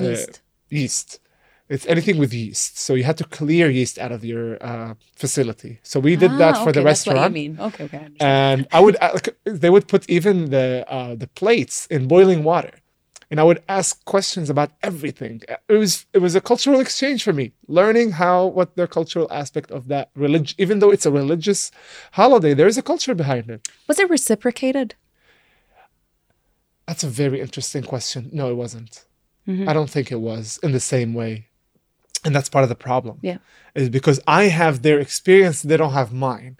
Uh, Yeast. yeast it's anything with yeast so you had to clear yeast out of your uh facility so we did that Ah, for the okay, that's what you restaurant mean. Okay, okay. I and i would uh, they would put even the uh the plates in boiling water and I would ask questions about everything. It was it was a cultural exchange for me, learning how what the cultural aspect of that religion, even though it's a religious holiday, there is a culture behind it. Was it reciprocated? That's a very interesting question. No, it wasn't. Mm-hmm. I don't think it was in the same way, and that's part of the problem. Yeah. is because I have their experience, they don't have mine.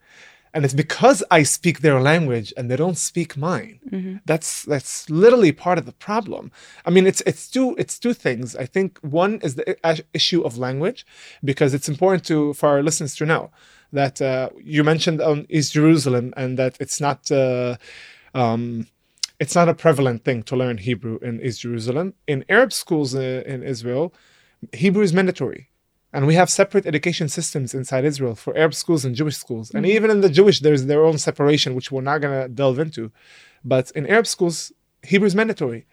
And it's because I speak their language and they don't speak mine. Mm-hmm. That's that's literally part of the problem. I mean, it's it's two it's two things. I think one is the issue of language, because it's important to for our listeners to know that uh, you mentioned on East Jerusalem and that it's not. Uh, um, it's not a prevalent thing to learn Hebrew in East Jerusalem. In Arab schools uh, in Israel, Hebrew is mandatory. And we have separate education systems inside Israel for Arab schools and Jewish schools. And mm-hmm. even in the Jewish, there's their own separation, which we're not going to delve into. But in Arab schools, Hebrew is mandatory.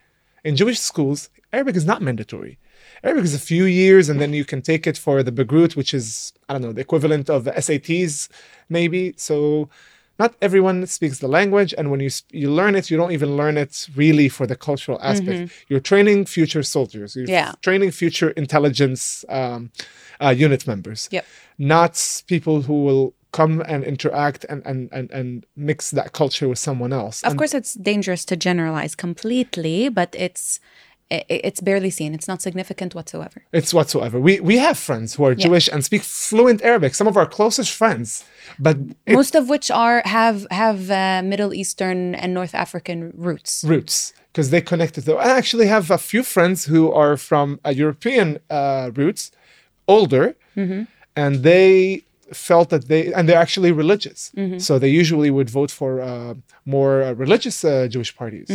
In Jewish schools, Arabic is not mandatory. Arabic is a few years, and then you can take it for the Bagrut, which is, I don't know, the equivalent of the SATs, maybe. So not everyone speaks the language and when you you learn it you don't even learn it really for the cultural aspect. You're training future soldiers. You're Yeah. training future intelligence um, uh, unit members. Yep. not people who will come and interact and and and, and mix that culture with someone else. Of And course, it's dangerous to generalize completely, but it's it's barely seen. It's not significant whatsoever. it's whatsoever we we have friends who are jewish and speak fluent arabic some of our closest friends but Most of which are have have uh, Middle Eastern and North African roots. roots because they connected though i actually have a few friends who are from a european uh, roots older and they felt that they and they're actually religious. So they usually would vote for uh, more uh, religious uh, jewish parties.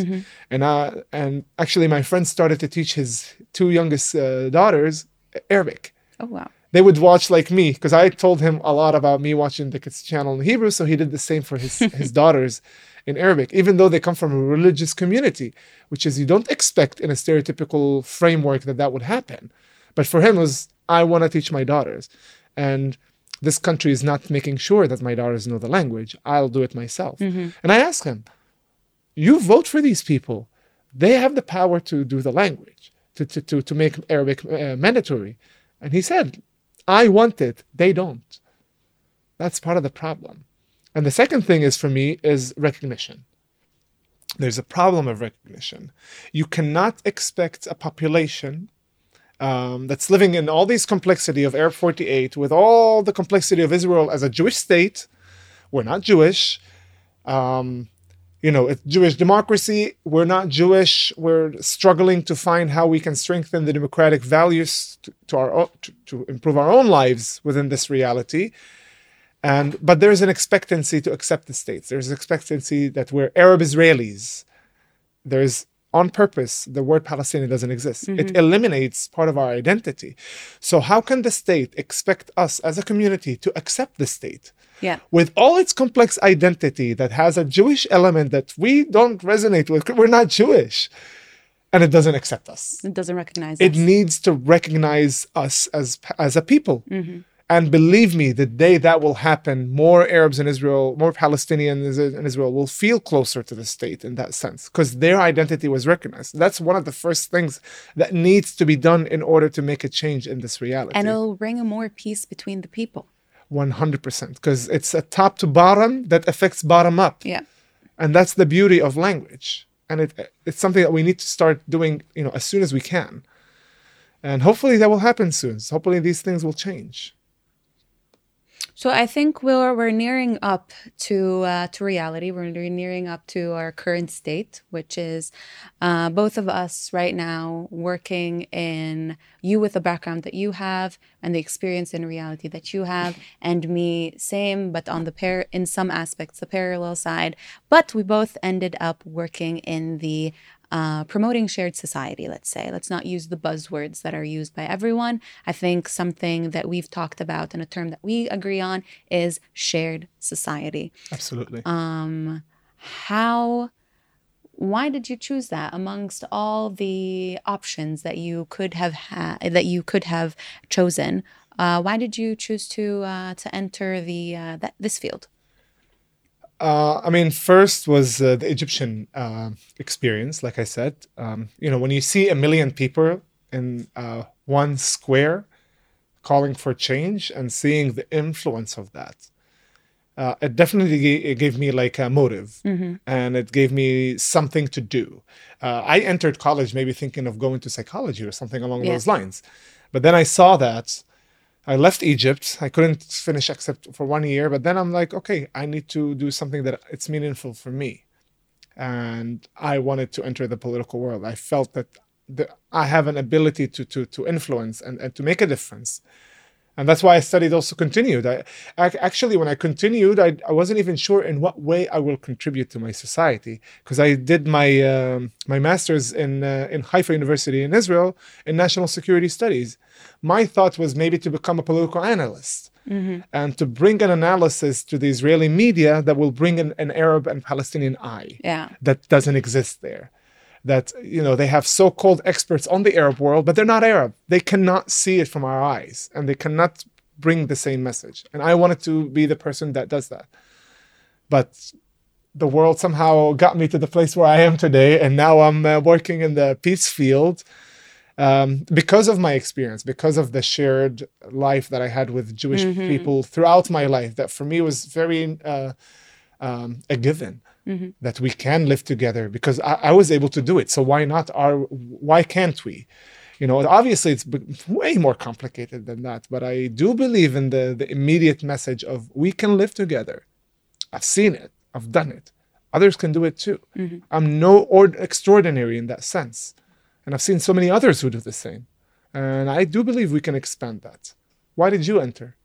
And uh, and actually my friend started to teach his two youngest uh, daughters arabic. Oh wow. they would watch like me because I told him a lot about me watching the kids channel in Hebrew, so he did the same for his his daughters in Arabic, even though they come from a religious community, which is you don't expect in a stereotypical framework that that would happen. But for him, it was I want to teach my daughters, and this country is not making sure that my daughters know the language. I'll do it myself. And I asked him, "You vote for these people; they have the power to do the language, to to to, to make Arabic uh, mandatory." And he said, I want it, they don't. That's part of the problem. And the second thing is for me is recognition. There's a problem of recognition. You cannot expect a population um, that's living in all these complexity of Arab 48 with all the complexity of Israel as a Jewish state. We're not Jewish. Um, you know, it's Jewish democracy. We're not Jewish. We're struggling to find how we can strengthen the democratic values to, to our to, to improve our own lives within this reality. And but there is an expectancy to accept the states. There's an expectancy that we're Arab Israelis. There's on purpose the word Palestinian doesn't exist. Mm-hmm. It eliminates part of our identity. So how can the state expect us as a community to accept the state? Yeah. With all its complex identity that has a Jewish element that we don't resonate with, we're not Jewish. And it doesn't accept us. It doesn't recognize it us. needs to recognize us as as a people. Mm-hmm. And believe me, the day that will happen, more Arabs in Israel, more Palestinians in Israel will feel closer to the state in that sense because their identity was recognized. That's one of the first things that needs to be done in order to make a change in this reality. And it'll bring a more peace between the people. 100% because it's a top to bottom that affects bottom up Yeah. and that's the beauty of language and it, it's something that we need to start doing you know as soon as we can and hopefully that will happen soon hopefully these things will change So I think we're we're nearing up to uh, to reality. We're nearing up to our current state, which is uh, both of us right now working in you with the background that you have and the experience in reality that you have, and me same, but on the pair in some aspects the parallel side. But we both ended up working in the uh, promoting shared society, let's say. Let's not use the buzzwords that are used by everyone. I think something that we've talked about and a term that we agree on is shared society. absolutely Um, how, why did you choose that amongst all the options that you could have had, that you could have chosen? Uh, why did you choose to uh, to enter the uh, that, this field? Uh, I mean, first was uh, the Egyptian uh, experience. Like I said, um, you know, when you see a million people in uh, one square calling for change and seeing the influence of that, uh, it definitely ga- it gave me like a motive, and it gave me something to do. Uh, I entered college maybe thinking of going to psychology or something along Yeah. those lines, but then I saw that I left Egypt. I couldn't finish except for one year, but then I'm like, okay, I need to do something that it's meaningful for me. And I wanted to enter the political world. I felt that the, I have an ability to to to influence and, and to make a difference. And that's why I studied also continued. I, I actually when I continued, I, I wasn't even sure in what way I will contribute to my society because I did my um, my master's in uh, in Haifa University in Israel in national security studies. My thought was maybe to become a political analyst and to bring an analysis to the Israeli media that will bring an, an Arab and Palestinian eye Yeah. that doesn't exist there. That you know they have so-called experts on the Arab world, but they're not Arab. They cannot see it from our eyes, and they cannot bring the same message. And I wanted to be the person that does that. But the world somehow got me to the place where I am today, and now I'm uh, working in the peace field um, because of my experience, because of the shared life that I had with Jewish people throughout my life. That for me was very uh, um, a given Mm-hmm. that we can live together because I, I was able to do it. So why not? Our why can't we? You know, obviously it's way more complicated than that, but I do believe in the the immediate message of we can live together. I've seen it. I've done it. Others can do it too. Mm-hmm. I'm no or- extraordinary in that sense. And I've seen so many others who do the same. And I do believe we can expand that. Why did you enter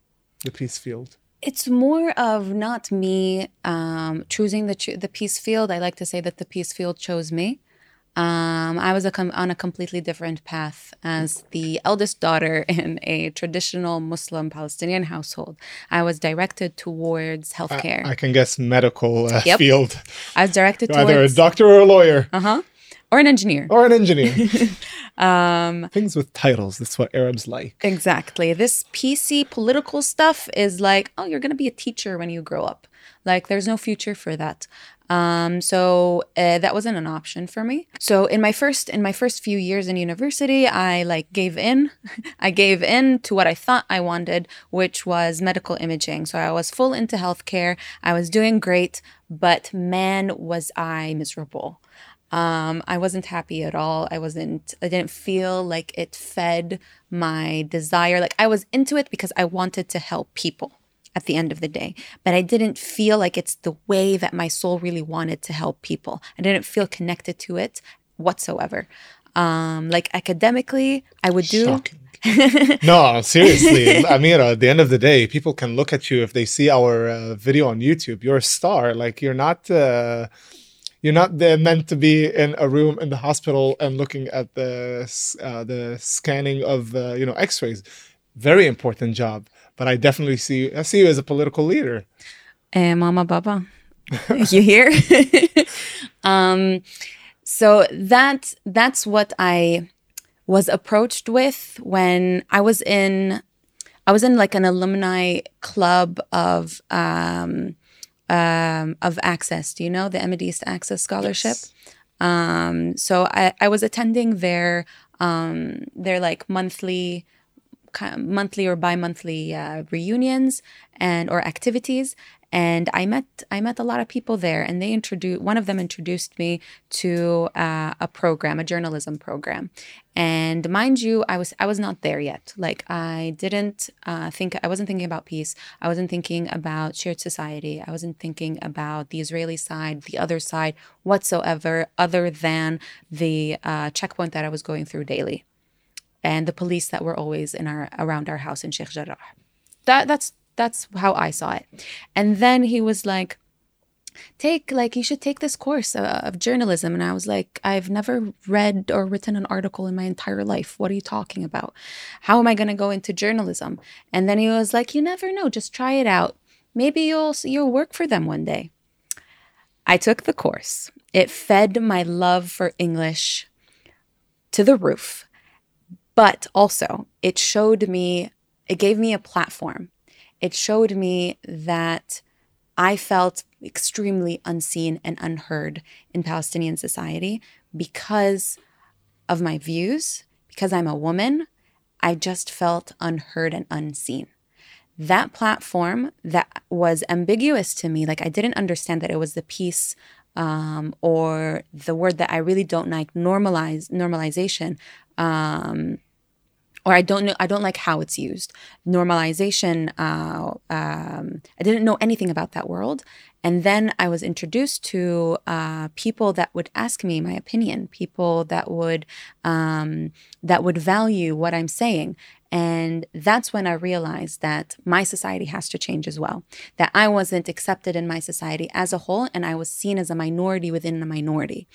the peace field? It's more of not me um, choosing the cho- the peace field. I like to say that the peace field chose me. Um, I was a com- on a completely different path as the eldest daughter in a traditional Muslim Palestinian household. I was directed towards healthcare. I can guess medical uh, Yep. field. I was directed Either a doctor or a lawyer uh huh or an engineer. or an engineer. Um, Things with titles. That's what Arabs like. Exactly. This PC political stuff is like, oh, you're going to be a teacher when you grow up. Like, there's no future for that. Um, so uh, that wasn't an option for me. So in my first in my first few years in university, I like gave in. I gave in to what I thought I wanted, which was medical imaging. So I was full into healthcare. I was doing great, but man, was I miserable. Um, I wasn't happy at all. I wasn't, I didn't feel like it fed my desire. Like I was into it because I wanted to help people at the end of the day, but I didn't feel like it's the way that my soul really wanted to help people. I didn't feel connected to it whatsoever. Um, like academically, I would do. Shocking. no, seriously. I mean, at the end of the day, people can look at you if they see our uh, video on YouTube. You're a star. Like you're not. Uh, you're not there meant to be in a room in the hospital and looking at the uh, the scanning of uh, you know X-rays. Very important job, but I definitely see I see you as a political leader. Eh, Mama Baba, you hear? um, so that that's what I was approached with when I was in I was in like an alumni club of um, um, of Access. Do you know the AMIDEAST Access Scholarship? Yes. Um, so I, I was attending their um, their like monthly monthly or bi-monthly uh, reunions and or activities and i met i met a lot of people there and they introduced one of them introduced me to uh, a program a journalism program. And mind you i was i was not there yet. Like i didn't uh, think i wasn't thinking about peace. I wasn't thinking about shared society. I wasn't thinking about the israeli side the other side whatsoever other than the uh, checkpoint that i was going through daily and the police that were always in our around our house in sheikh jarrah. That that's that's how I saw it. And then he was like, take like you should take this course uh, of journalism. And i was like i've never read or written an article in my entire life. What are you talking about? How am i going to go into journalism? And then he was like you never know. Just try it out. Maybe you'll you'll work for them one day. I took the course. It fed my love for english to the roof but also it showed me it gave me a platform it showed me that I felt extremely unseen and unheard in Palestinian society because of my views, because I'm a woman. I just felt unheard and unseen. That platform that was ambiguous to me, like I didn't understand that it was the peace um, or the word that I really don't like, normalize normalization. Um, or I don't know, I don't like how it's used. Normalization, uh, um, I didn't know anything about that world. And then I was introduced to uh, people that would ask me my opinion, people that would um, that would value what I'm saying. And that's when I realized that my society has to change as well. That I wasn't accepted in my society as a whole, and I was seen as a minority within a minority.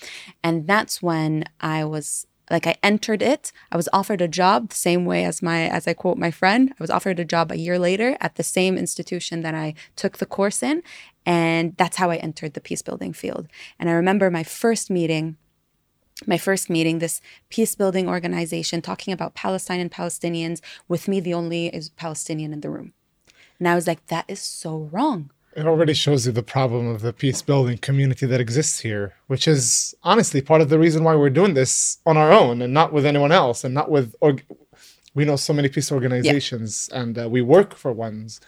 And that's when I was like I entered it. I was offered a job the same way as my as I quote my friend. I was offered a job a year later at the same institution that I took the course in, and that's how I entered the peace building field. And I remember my first meeting my first meeting, this peace building organization talking about Palestine and Palestinians, with me, the only Palestinian in the room. And I was like, that is so wrong it already shows you the problem of the peace building community that exists here, which is honestly part of the reason why we're doing this on our own and not with anyone else and not with org- we know so many peace organizations yeah. and uh, we work for ones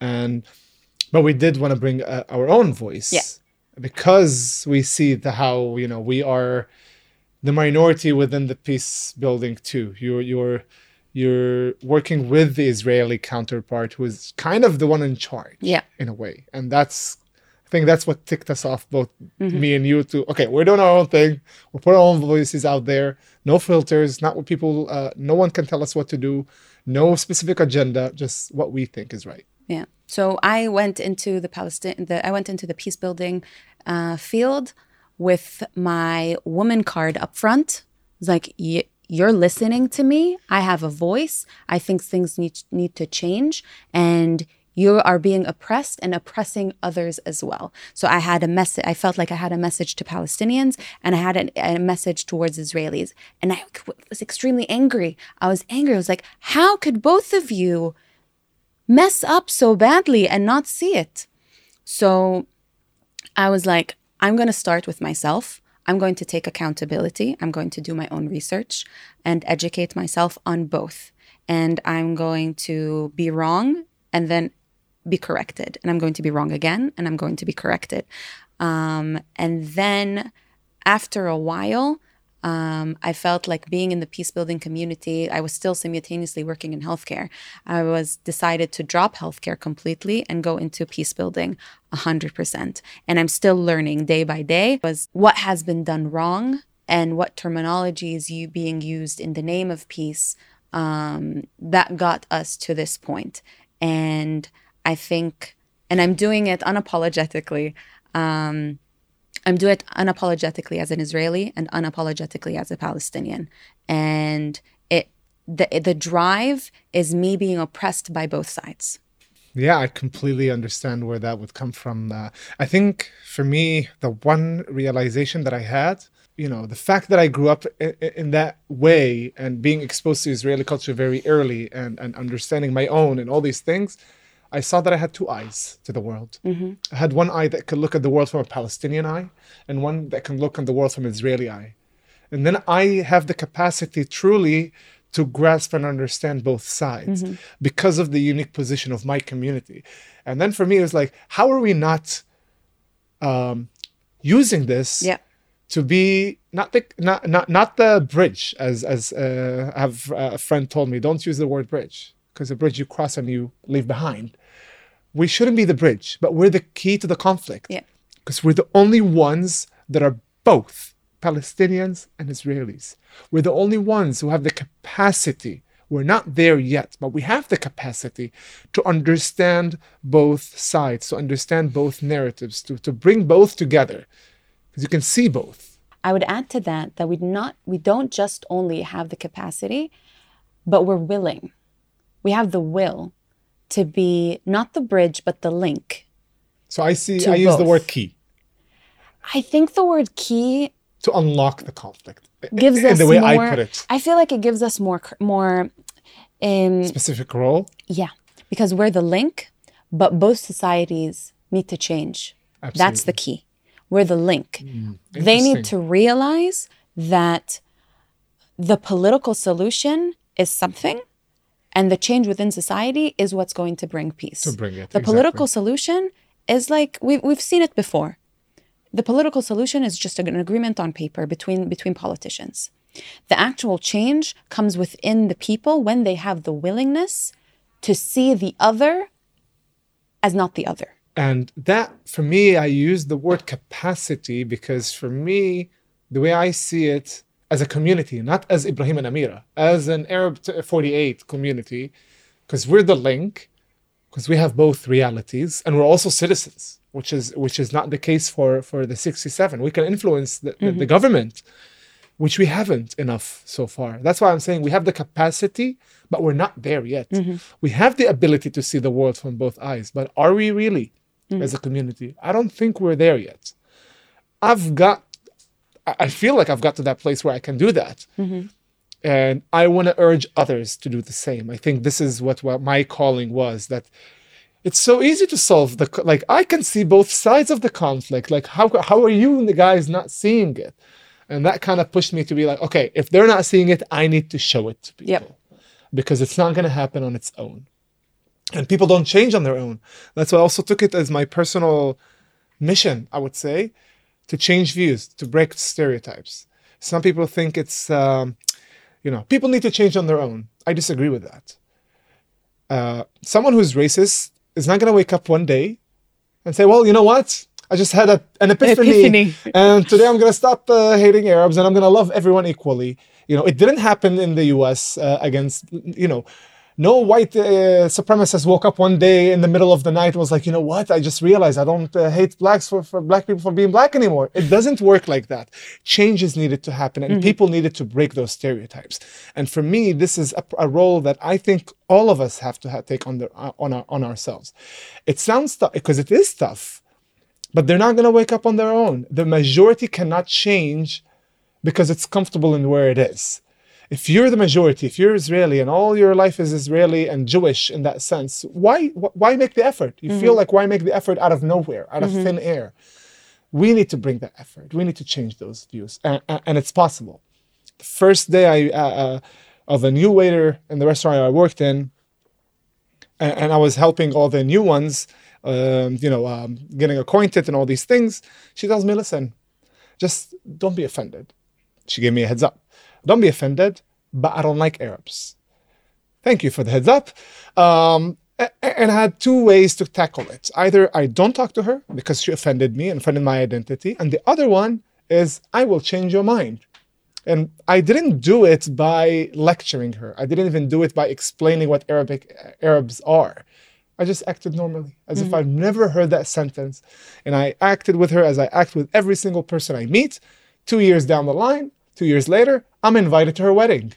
and but we did want to bring uh, our own voice yeah. because we see the how you know we are the minority within the peace building too you're you're you're working with the Israeli counterpart who is kind of the one in charge. Yeah. In a way. And that's I think that's what ticked us off, both mm-hmm. me and you, to okay, we're doing our own thing. We'll put our own voices out there. No filters, not what people uh, no one can tell us what to do. No specific agenda, just what we think is right. Yeah. So I went into the Palestine the I went into the peace building uh, field with my woman card up front. It's like you're listening to me. I have a voice. I think things need need to change and you are being oppressed and oppressing others as well. So I had a message, I felt like I had a message to Palestinians and I had a, a message towards Israelis. And I was extremely angry. I was angry. I was like, how could both of you mess up so badly and not see it? So I was like, I'm going to start with myself. I'm going to take accountability. I'm going to do my own research and educate myself on both. And I'm going to be wrong and then be corrected. And I'm going to be wrong again and I'm going to be corrected. Um, and then after a while, um, I felt like being in the peace building community, I was still simultaneously working in healthcare. I was decided to drop healthcare completely and go into peace building 100%. And I'm still learning day by day was what has been done wrong and what terminology is you being used in the name of peace um, that got us to this point. And I think, and I'm doing it unapologetically. Um, I'm doing it unapologetically as an Israeli and unapologetically as a Palestinian. And it the the drive is me being oppressed by both sides. Yeah, I completely understand where that would come from. Uh, I think for me, the one realization that I had, you know, the fact that I grew up in, in that way and being exposed to Israeli culture very early and, and understanding my own and all these things, I saw that I had two eyes to the world. Mm-hmm. I had one eye that could look at the world from a Palestinian eye, and one that can look at the world from an Israeli eye. And then I have the capacity truly to grasp and understand both sides Mm-hmm. because of the unique position of my community. And then for me, it was like, how are we not um, using this Yeah. to be not the not not not the bridge as as uh, have a friend told me don't use the word bridge because the bridge you cross and you leave behind we shouldn't be the bridge but we're the key to the conflict Yeah. because we're the only ones that are both palestinians and israelis we're the only ones who have the capacity we're not there yet but we have the capacity to understand both sides to understand both narratives to, to bring both together because you can see both I would add to that that we not we don't just only have the capacity, but we're willing. We have the will to be not the bridge but the link. So I see. I use the word key I think the word key to unlock the conflict. gives in us the way more. I put it. I feel like it gives us more more um Specific role. yeah, because we're the link, but both societies need to change. Absolutely. That's the key. We're the link. They need to realize that the political solution is something and the change within society is what's going to bring peace. To bring it, The political solution is like we've, we've seen it before. The political solution is just an agreement on paper between between politicians. The actual change comes within the people when they have the willingness to see the other as not the other. And that, for me, I use the word capacity because for me, the way I see it as a community, not as Ibrahim and Amira, as an Arab 48 community, because we're the link, because we have both realities, and we're also citizens, which is which is not the case for for the 67. We can influence the, the, the mm-hmm. government, which we haven't enough so far. That's why I'm saying we have the capacity, but we're not there yet. Mm-hmm. We have the ability to see the world from both eyes, but are we really mm. as a community? I don't think we're there yet. I've got, I feel like I've got to that place where I can do that. Mm-hmm. And I want to urge others to do the same. I think this is what, what my calling was that it's so easy to solve the like I can see both sides of the conflict. Like how how are you and the guys not seeing it? And that kind of pushed me to be like, okay, if they're not seeing it, I need to show it to people. Yep. Because it's not going to happen on its own. And people don't change on their own. That's why I also took it as my personal mission, I would say, to change views, to break stereotypes. Some people think it's, um, you know, people need to change on their own. I disagree with that. Uh, someone who's racist is not going to wake up one day and say, well, you know what? I just had a, an epiphany, Epiphany. and today I'm going to stop uh, hating Arabs and I'm going to love everyone equally. You know, it didn't happen in the US uh, against, you know, no white uh, supremacist woke up one day in the middle of the night and was like, you know what? I just realized I don't uh, hate blacks for, for black people for being black anymore. It doesn't work like that. Changes needed to happen and people needed to break those stereotypes. And for me, this is a, a role that I think all of us have to ha- take on, the, uh, on, our, on ourselves. It sounds tough because it is tough, but they're not going to wake up on their own. The majority cannot change because it's comfortable in where it is. If you're the majority, if you're Israeli and all your life is Israeli and Jewish in that sense, why why make the effort? You feel like why make the effort out of nowhere, out of thin air? We need to bring that effort. We need to change those views, and, and and it's possible. The first day I uh, uh, of a new waiter in the restaurant I worked in, and, and I was helping all the new ones, um, you know, um, getting acquainted and all these things. She tells me, "Listen, just don't be offended. She gave me a heads up. Don't be offended, but I don't like Arabs. Thank you for the heads up. Um, and I had two ways to tackle it. Either I don't talk to her because she offended me and offended my identity, and the other one is I will change your mind. And I didn't do it by lecturing her. I didn't even do it by explaining what Arabic Arabs are. I just acted normally, as mm-hmm. if I've never heard that sentence. And I acted with her as I act with every single person I meet. Two years down the line, two years later, I'm invited to her wedding.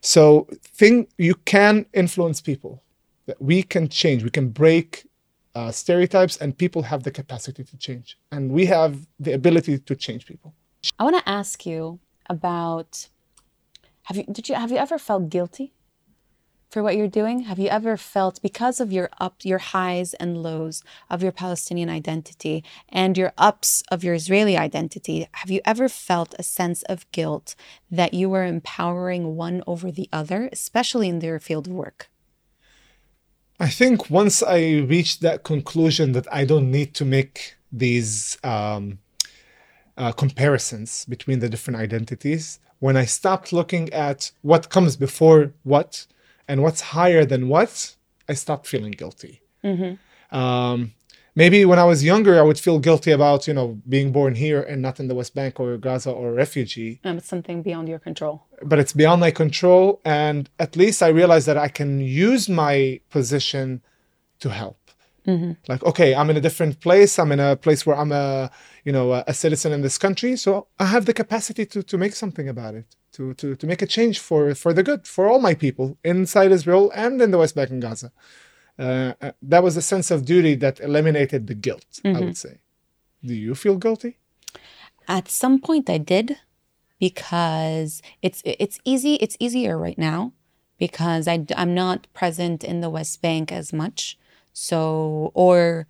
So thing you can influence people. That we can change. We can break uh, stereotypes, and people have the capacity to change, and we have the ability to change people. I want to ask you about have you did you have you ever felt guilty for what you're doing? Have you ever felt because of your up your highs and lows of your Palestinian identity and your ups of your Israeli identity, have you ever felt a sense of guilt that you were empowering one over the other, especially in their field of work? I think once I reached that conclusion that I don't need to make these um, uh, comparisons between the different identities, when I stopped looking at what comes before what and what's higher than what, I stopped feeling guilty. Mm-hmm. Um, maybe when I was younger, I would feel guilty about you know being born here and not in the West Bank or Gaza or a refugee. And it's something beyond your control. But it's beyond my control, and at least I realized that I can use my position to help. Mm-hmm. Like, okay, I'm in a different place. I'm in a place where I'm a, you know, a, a, citizen in this country. So I have the capacity to to make something about it, to to to make a change for for the good for all my people inside Israel and in the West Bank and Gaza. Uh, uh, that was a sense of duty that eliminated the guilt. Mm-hmm. I would say. Do you feel guilty? At some point, I did, because it's it's easy. It's easier right now because I I'm not present in the West Bank as much. So, or,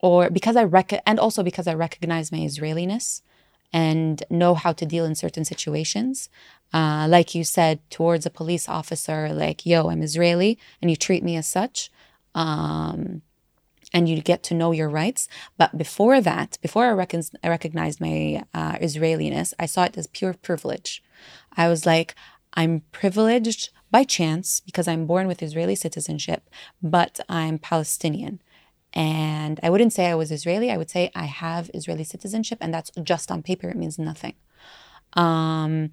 or because I rec- and also because I recognize my Israeliness and know how to deal in certain situations. Uh, like you said, towards a police officer, like, yo, I'm Israeli, and you treat me as such. Um, and you get to know your rights. But before that, before I, recon- I recognized my uh, Israeliness, I saw it as pure privilege. I was like, I'm privileged by chance because I'm born with Israeli citizenship, but I'm Palestinian. And I wouldn't say I was Israeli. I would say I have Israeli citizenship, and that's just on paper. It means nothing. Um,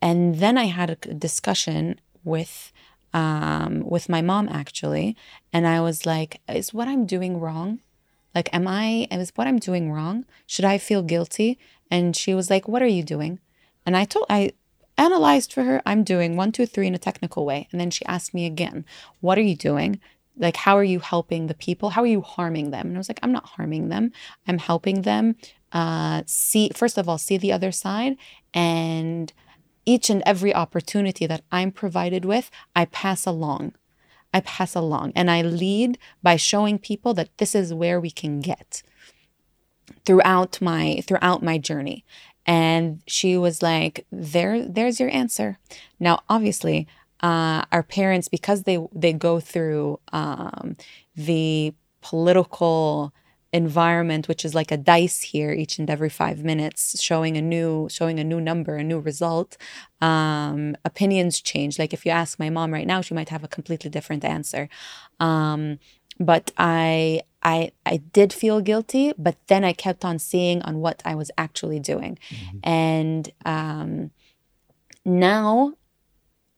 and then I had a discussion with um, with my mom actually, and I was like, "Is what I'm doing wrong? Like, am I? Is what I'm doing wrong? Should I feel guilty?" And she was like, "What are you doing?" And I told I analyzed for her, I'm doing one, two, three in a technical way. And then she asked me again, What are you doing? Like, how are you helping the people? How are you harming them? And I was like, I'm not harming them. I'm helping them uh, see, first of all, see the other side. And each and every opportunity that I'm provided with, I pass along. I pass along and I lead by showing people that this is where we can get throughout my throughout my journey and she was like there there's your answer. Now obviously uh, our parents because they they go through um, the political environment which is like a dice here each and every five minutes showing a new showing a new number a new result um, opinions change. Like if you ask my mom right now she might have a completely different answer. Um, but I I I did feel guilty, but then I kept on seeing on what I was actually doing, mm-hmm. and um, now,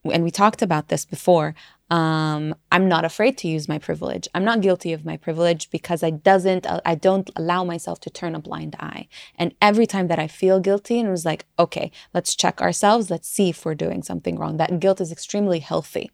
and we talked about this before. Um, I'm not afraid to use my privilege. I'm not guilty of my privilege because I doesn't I don't allow myself to turn a blind eye. And every time that I feel guilty and it was like, okay, let's check ourselves. Let's see if we're doing something wrong. That guilt is extremely healthy.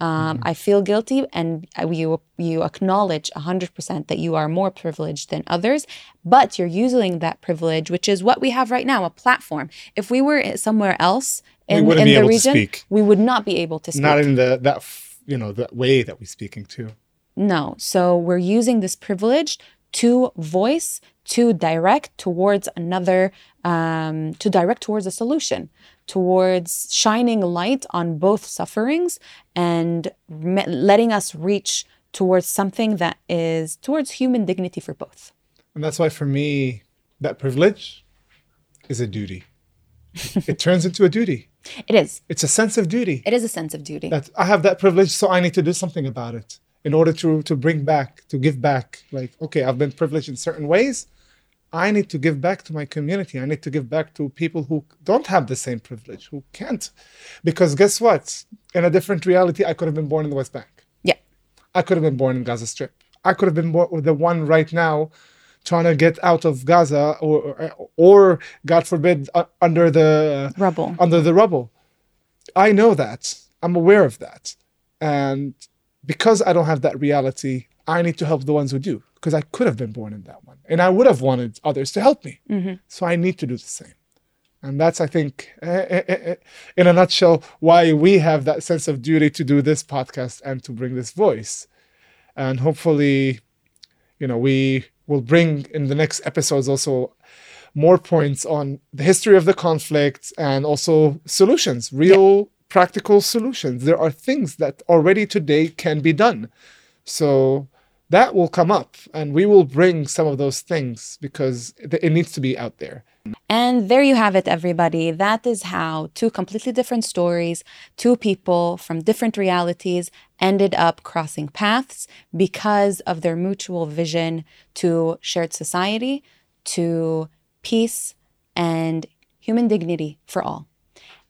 Um, mm-hmm. I feel guilty, and you you acknowledge hundred percent that you are more privileged than others, but you're using that privilege, which is what we have right now, a platform. If we were somewhere else in, in the region, we would not be able to speak. Not in the that you know the way that we're speaking to. No, so we're using this privilege to voice, to direct towards another, um, to direct towards a solution towards shining light on both sufferings and me- letting us reach towards something that is towards human dignity for both. And that's why, for me, that privilege is a duty. it turns into a duty. It is. It's a sense of duty It is a sense of duty. that I have that privilege, so I need to do something about it in order to to bring back, to give back. Like, okay, I've been privileged in certain ways. I need to give back to my community. I need to give back to people who don't have the same privilege, who can't. Because guess what? In a different reality, I could have been born in the West Bank. yeah. I could have been born in Gaza Strip. I could have been born the one right now trying to get out of Gaza or or, or God forbid uh, under the Rubble. under the rubble. I know that. I'm aware of that. And because I don't have that reality, I need to help the ones who do because I could have been born in that one and I would have wanted others to help me. So I need to do the same. And that's, I think, eh, eh, eh, in a nutshell, why we have that sense of duty to do this podcast and to bring this voice. And hopefully, you know, we will bring in the next episodes also more points on the history of the conflict and also solutions, real practical solutions. There are things that already today can be done. So that will come up and we will bring some of those things because it needs to be out there. And there you have it, everybody. That is how two completely different stories, two people from different realities ended up crossing paths because of their mutual vision to shared society, to peace, and human dignity for all.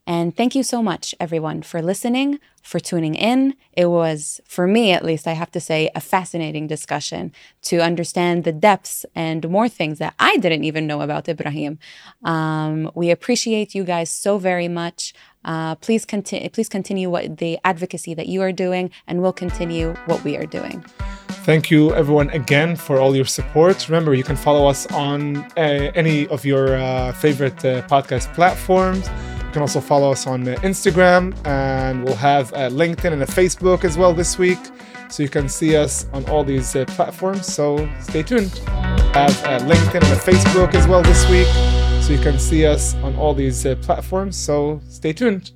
And thank you so much, everyone, for listening, for tuning in. It was, for me at least, I have to say, a fascinating discussion to understand the depths and more things that I didn't even know about Ibrahim. Um, we appreciate you guys so very much. Uh, please. Please continue what the advocacy that you are doing, and we'll continue what we are doing. Thank you, everyone, again for all your support. Remember, you can follow us on uh, any of your uh, favorite uh, podcast platforms. You can also follow us on uh, Instagram, and we'll have a LinkedIn and a Facebook as well this week. So you can see us on all these uh, platforms. So stay tuned. Have a LinkedIn and a Facebook as well this week. So you can see us on all these uh, platforms. So stay tuned.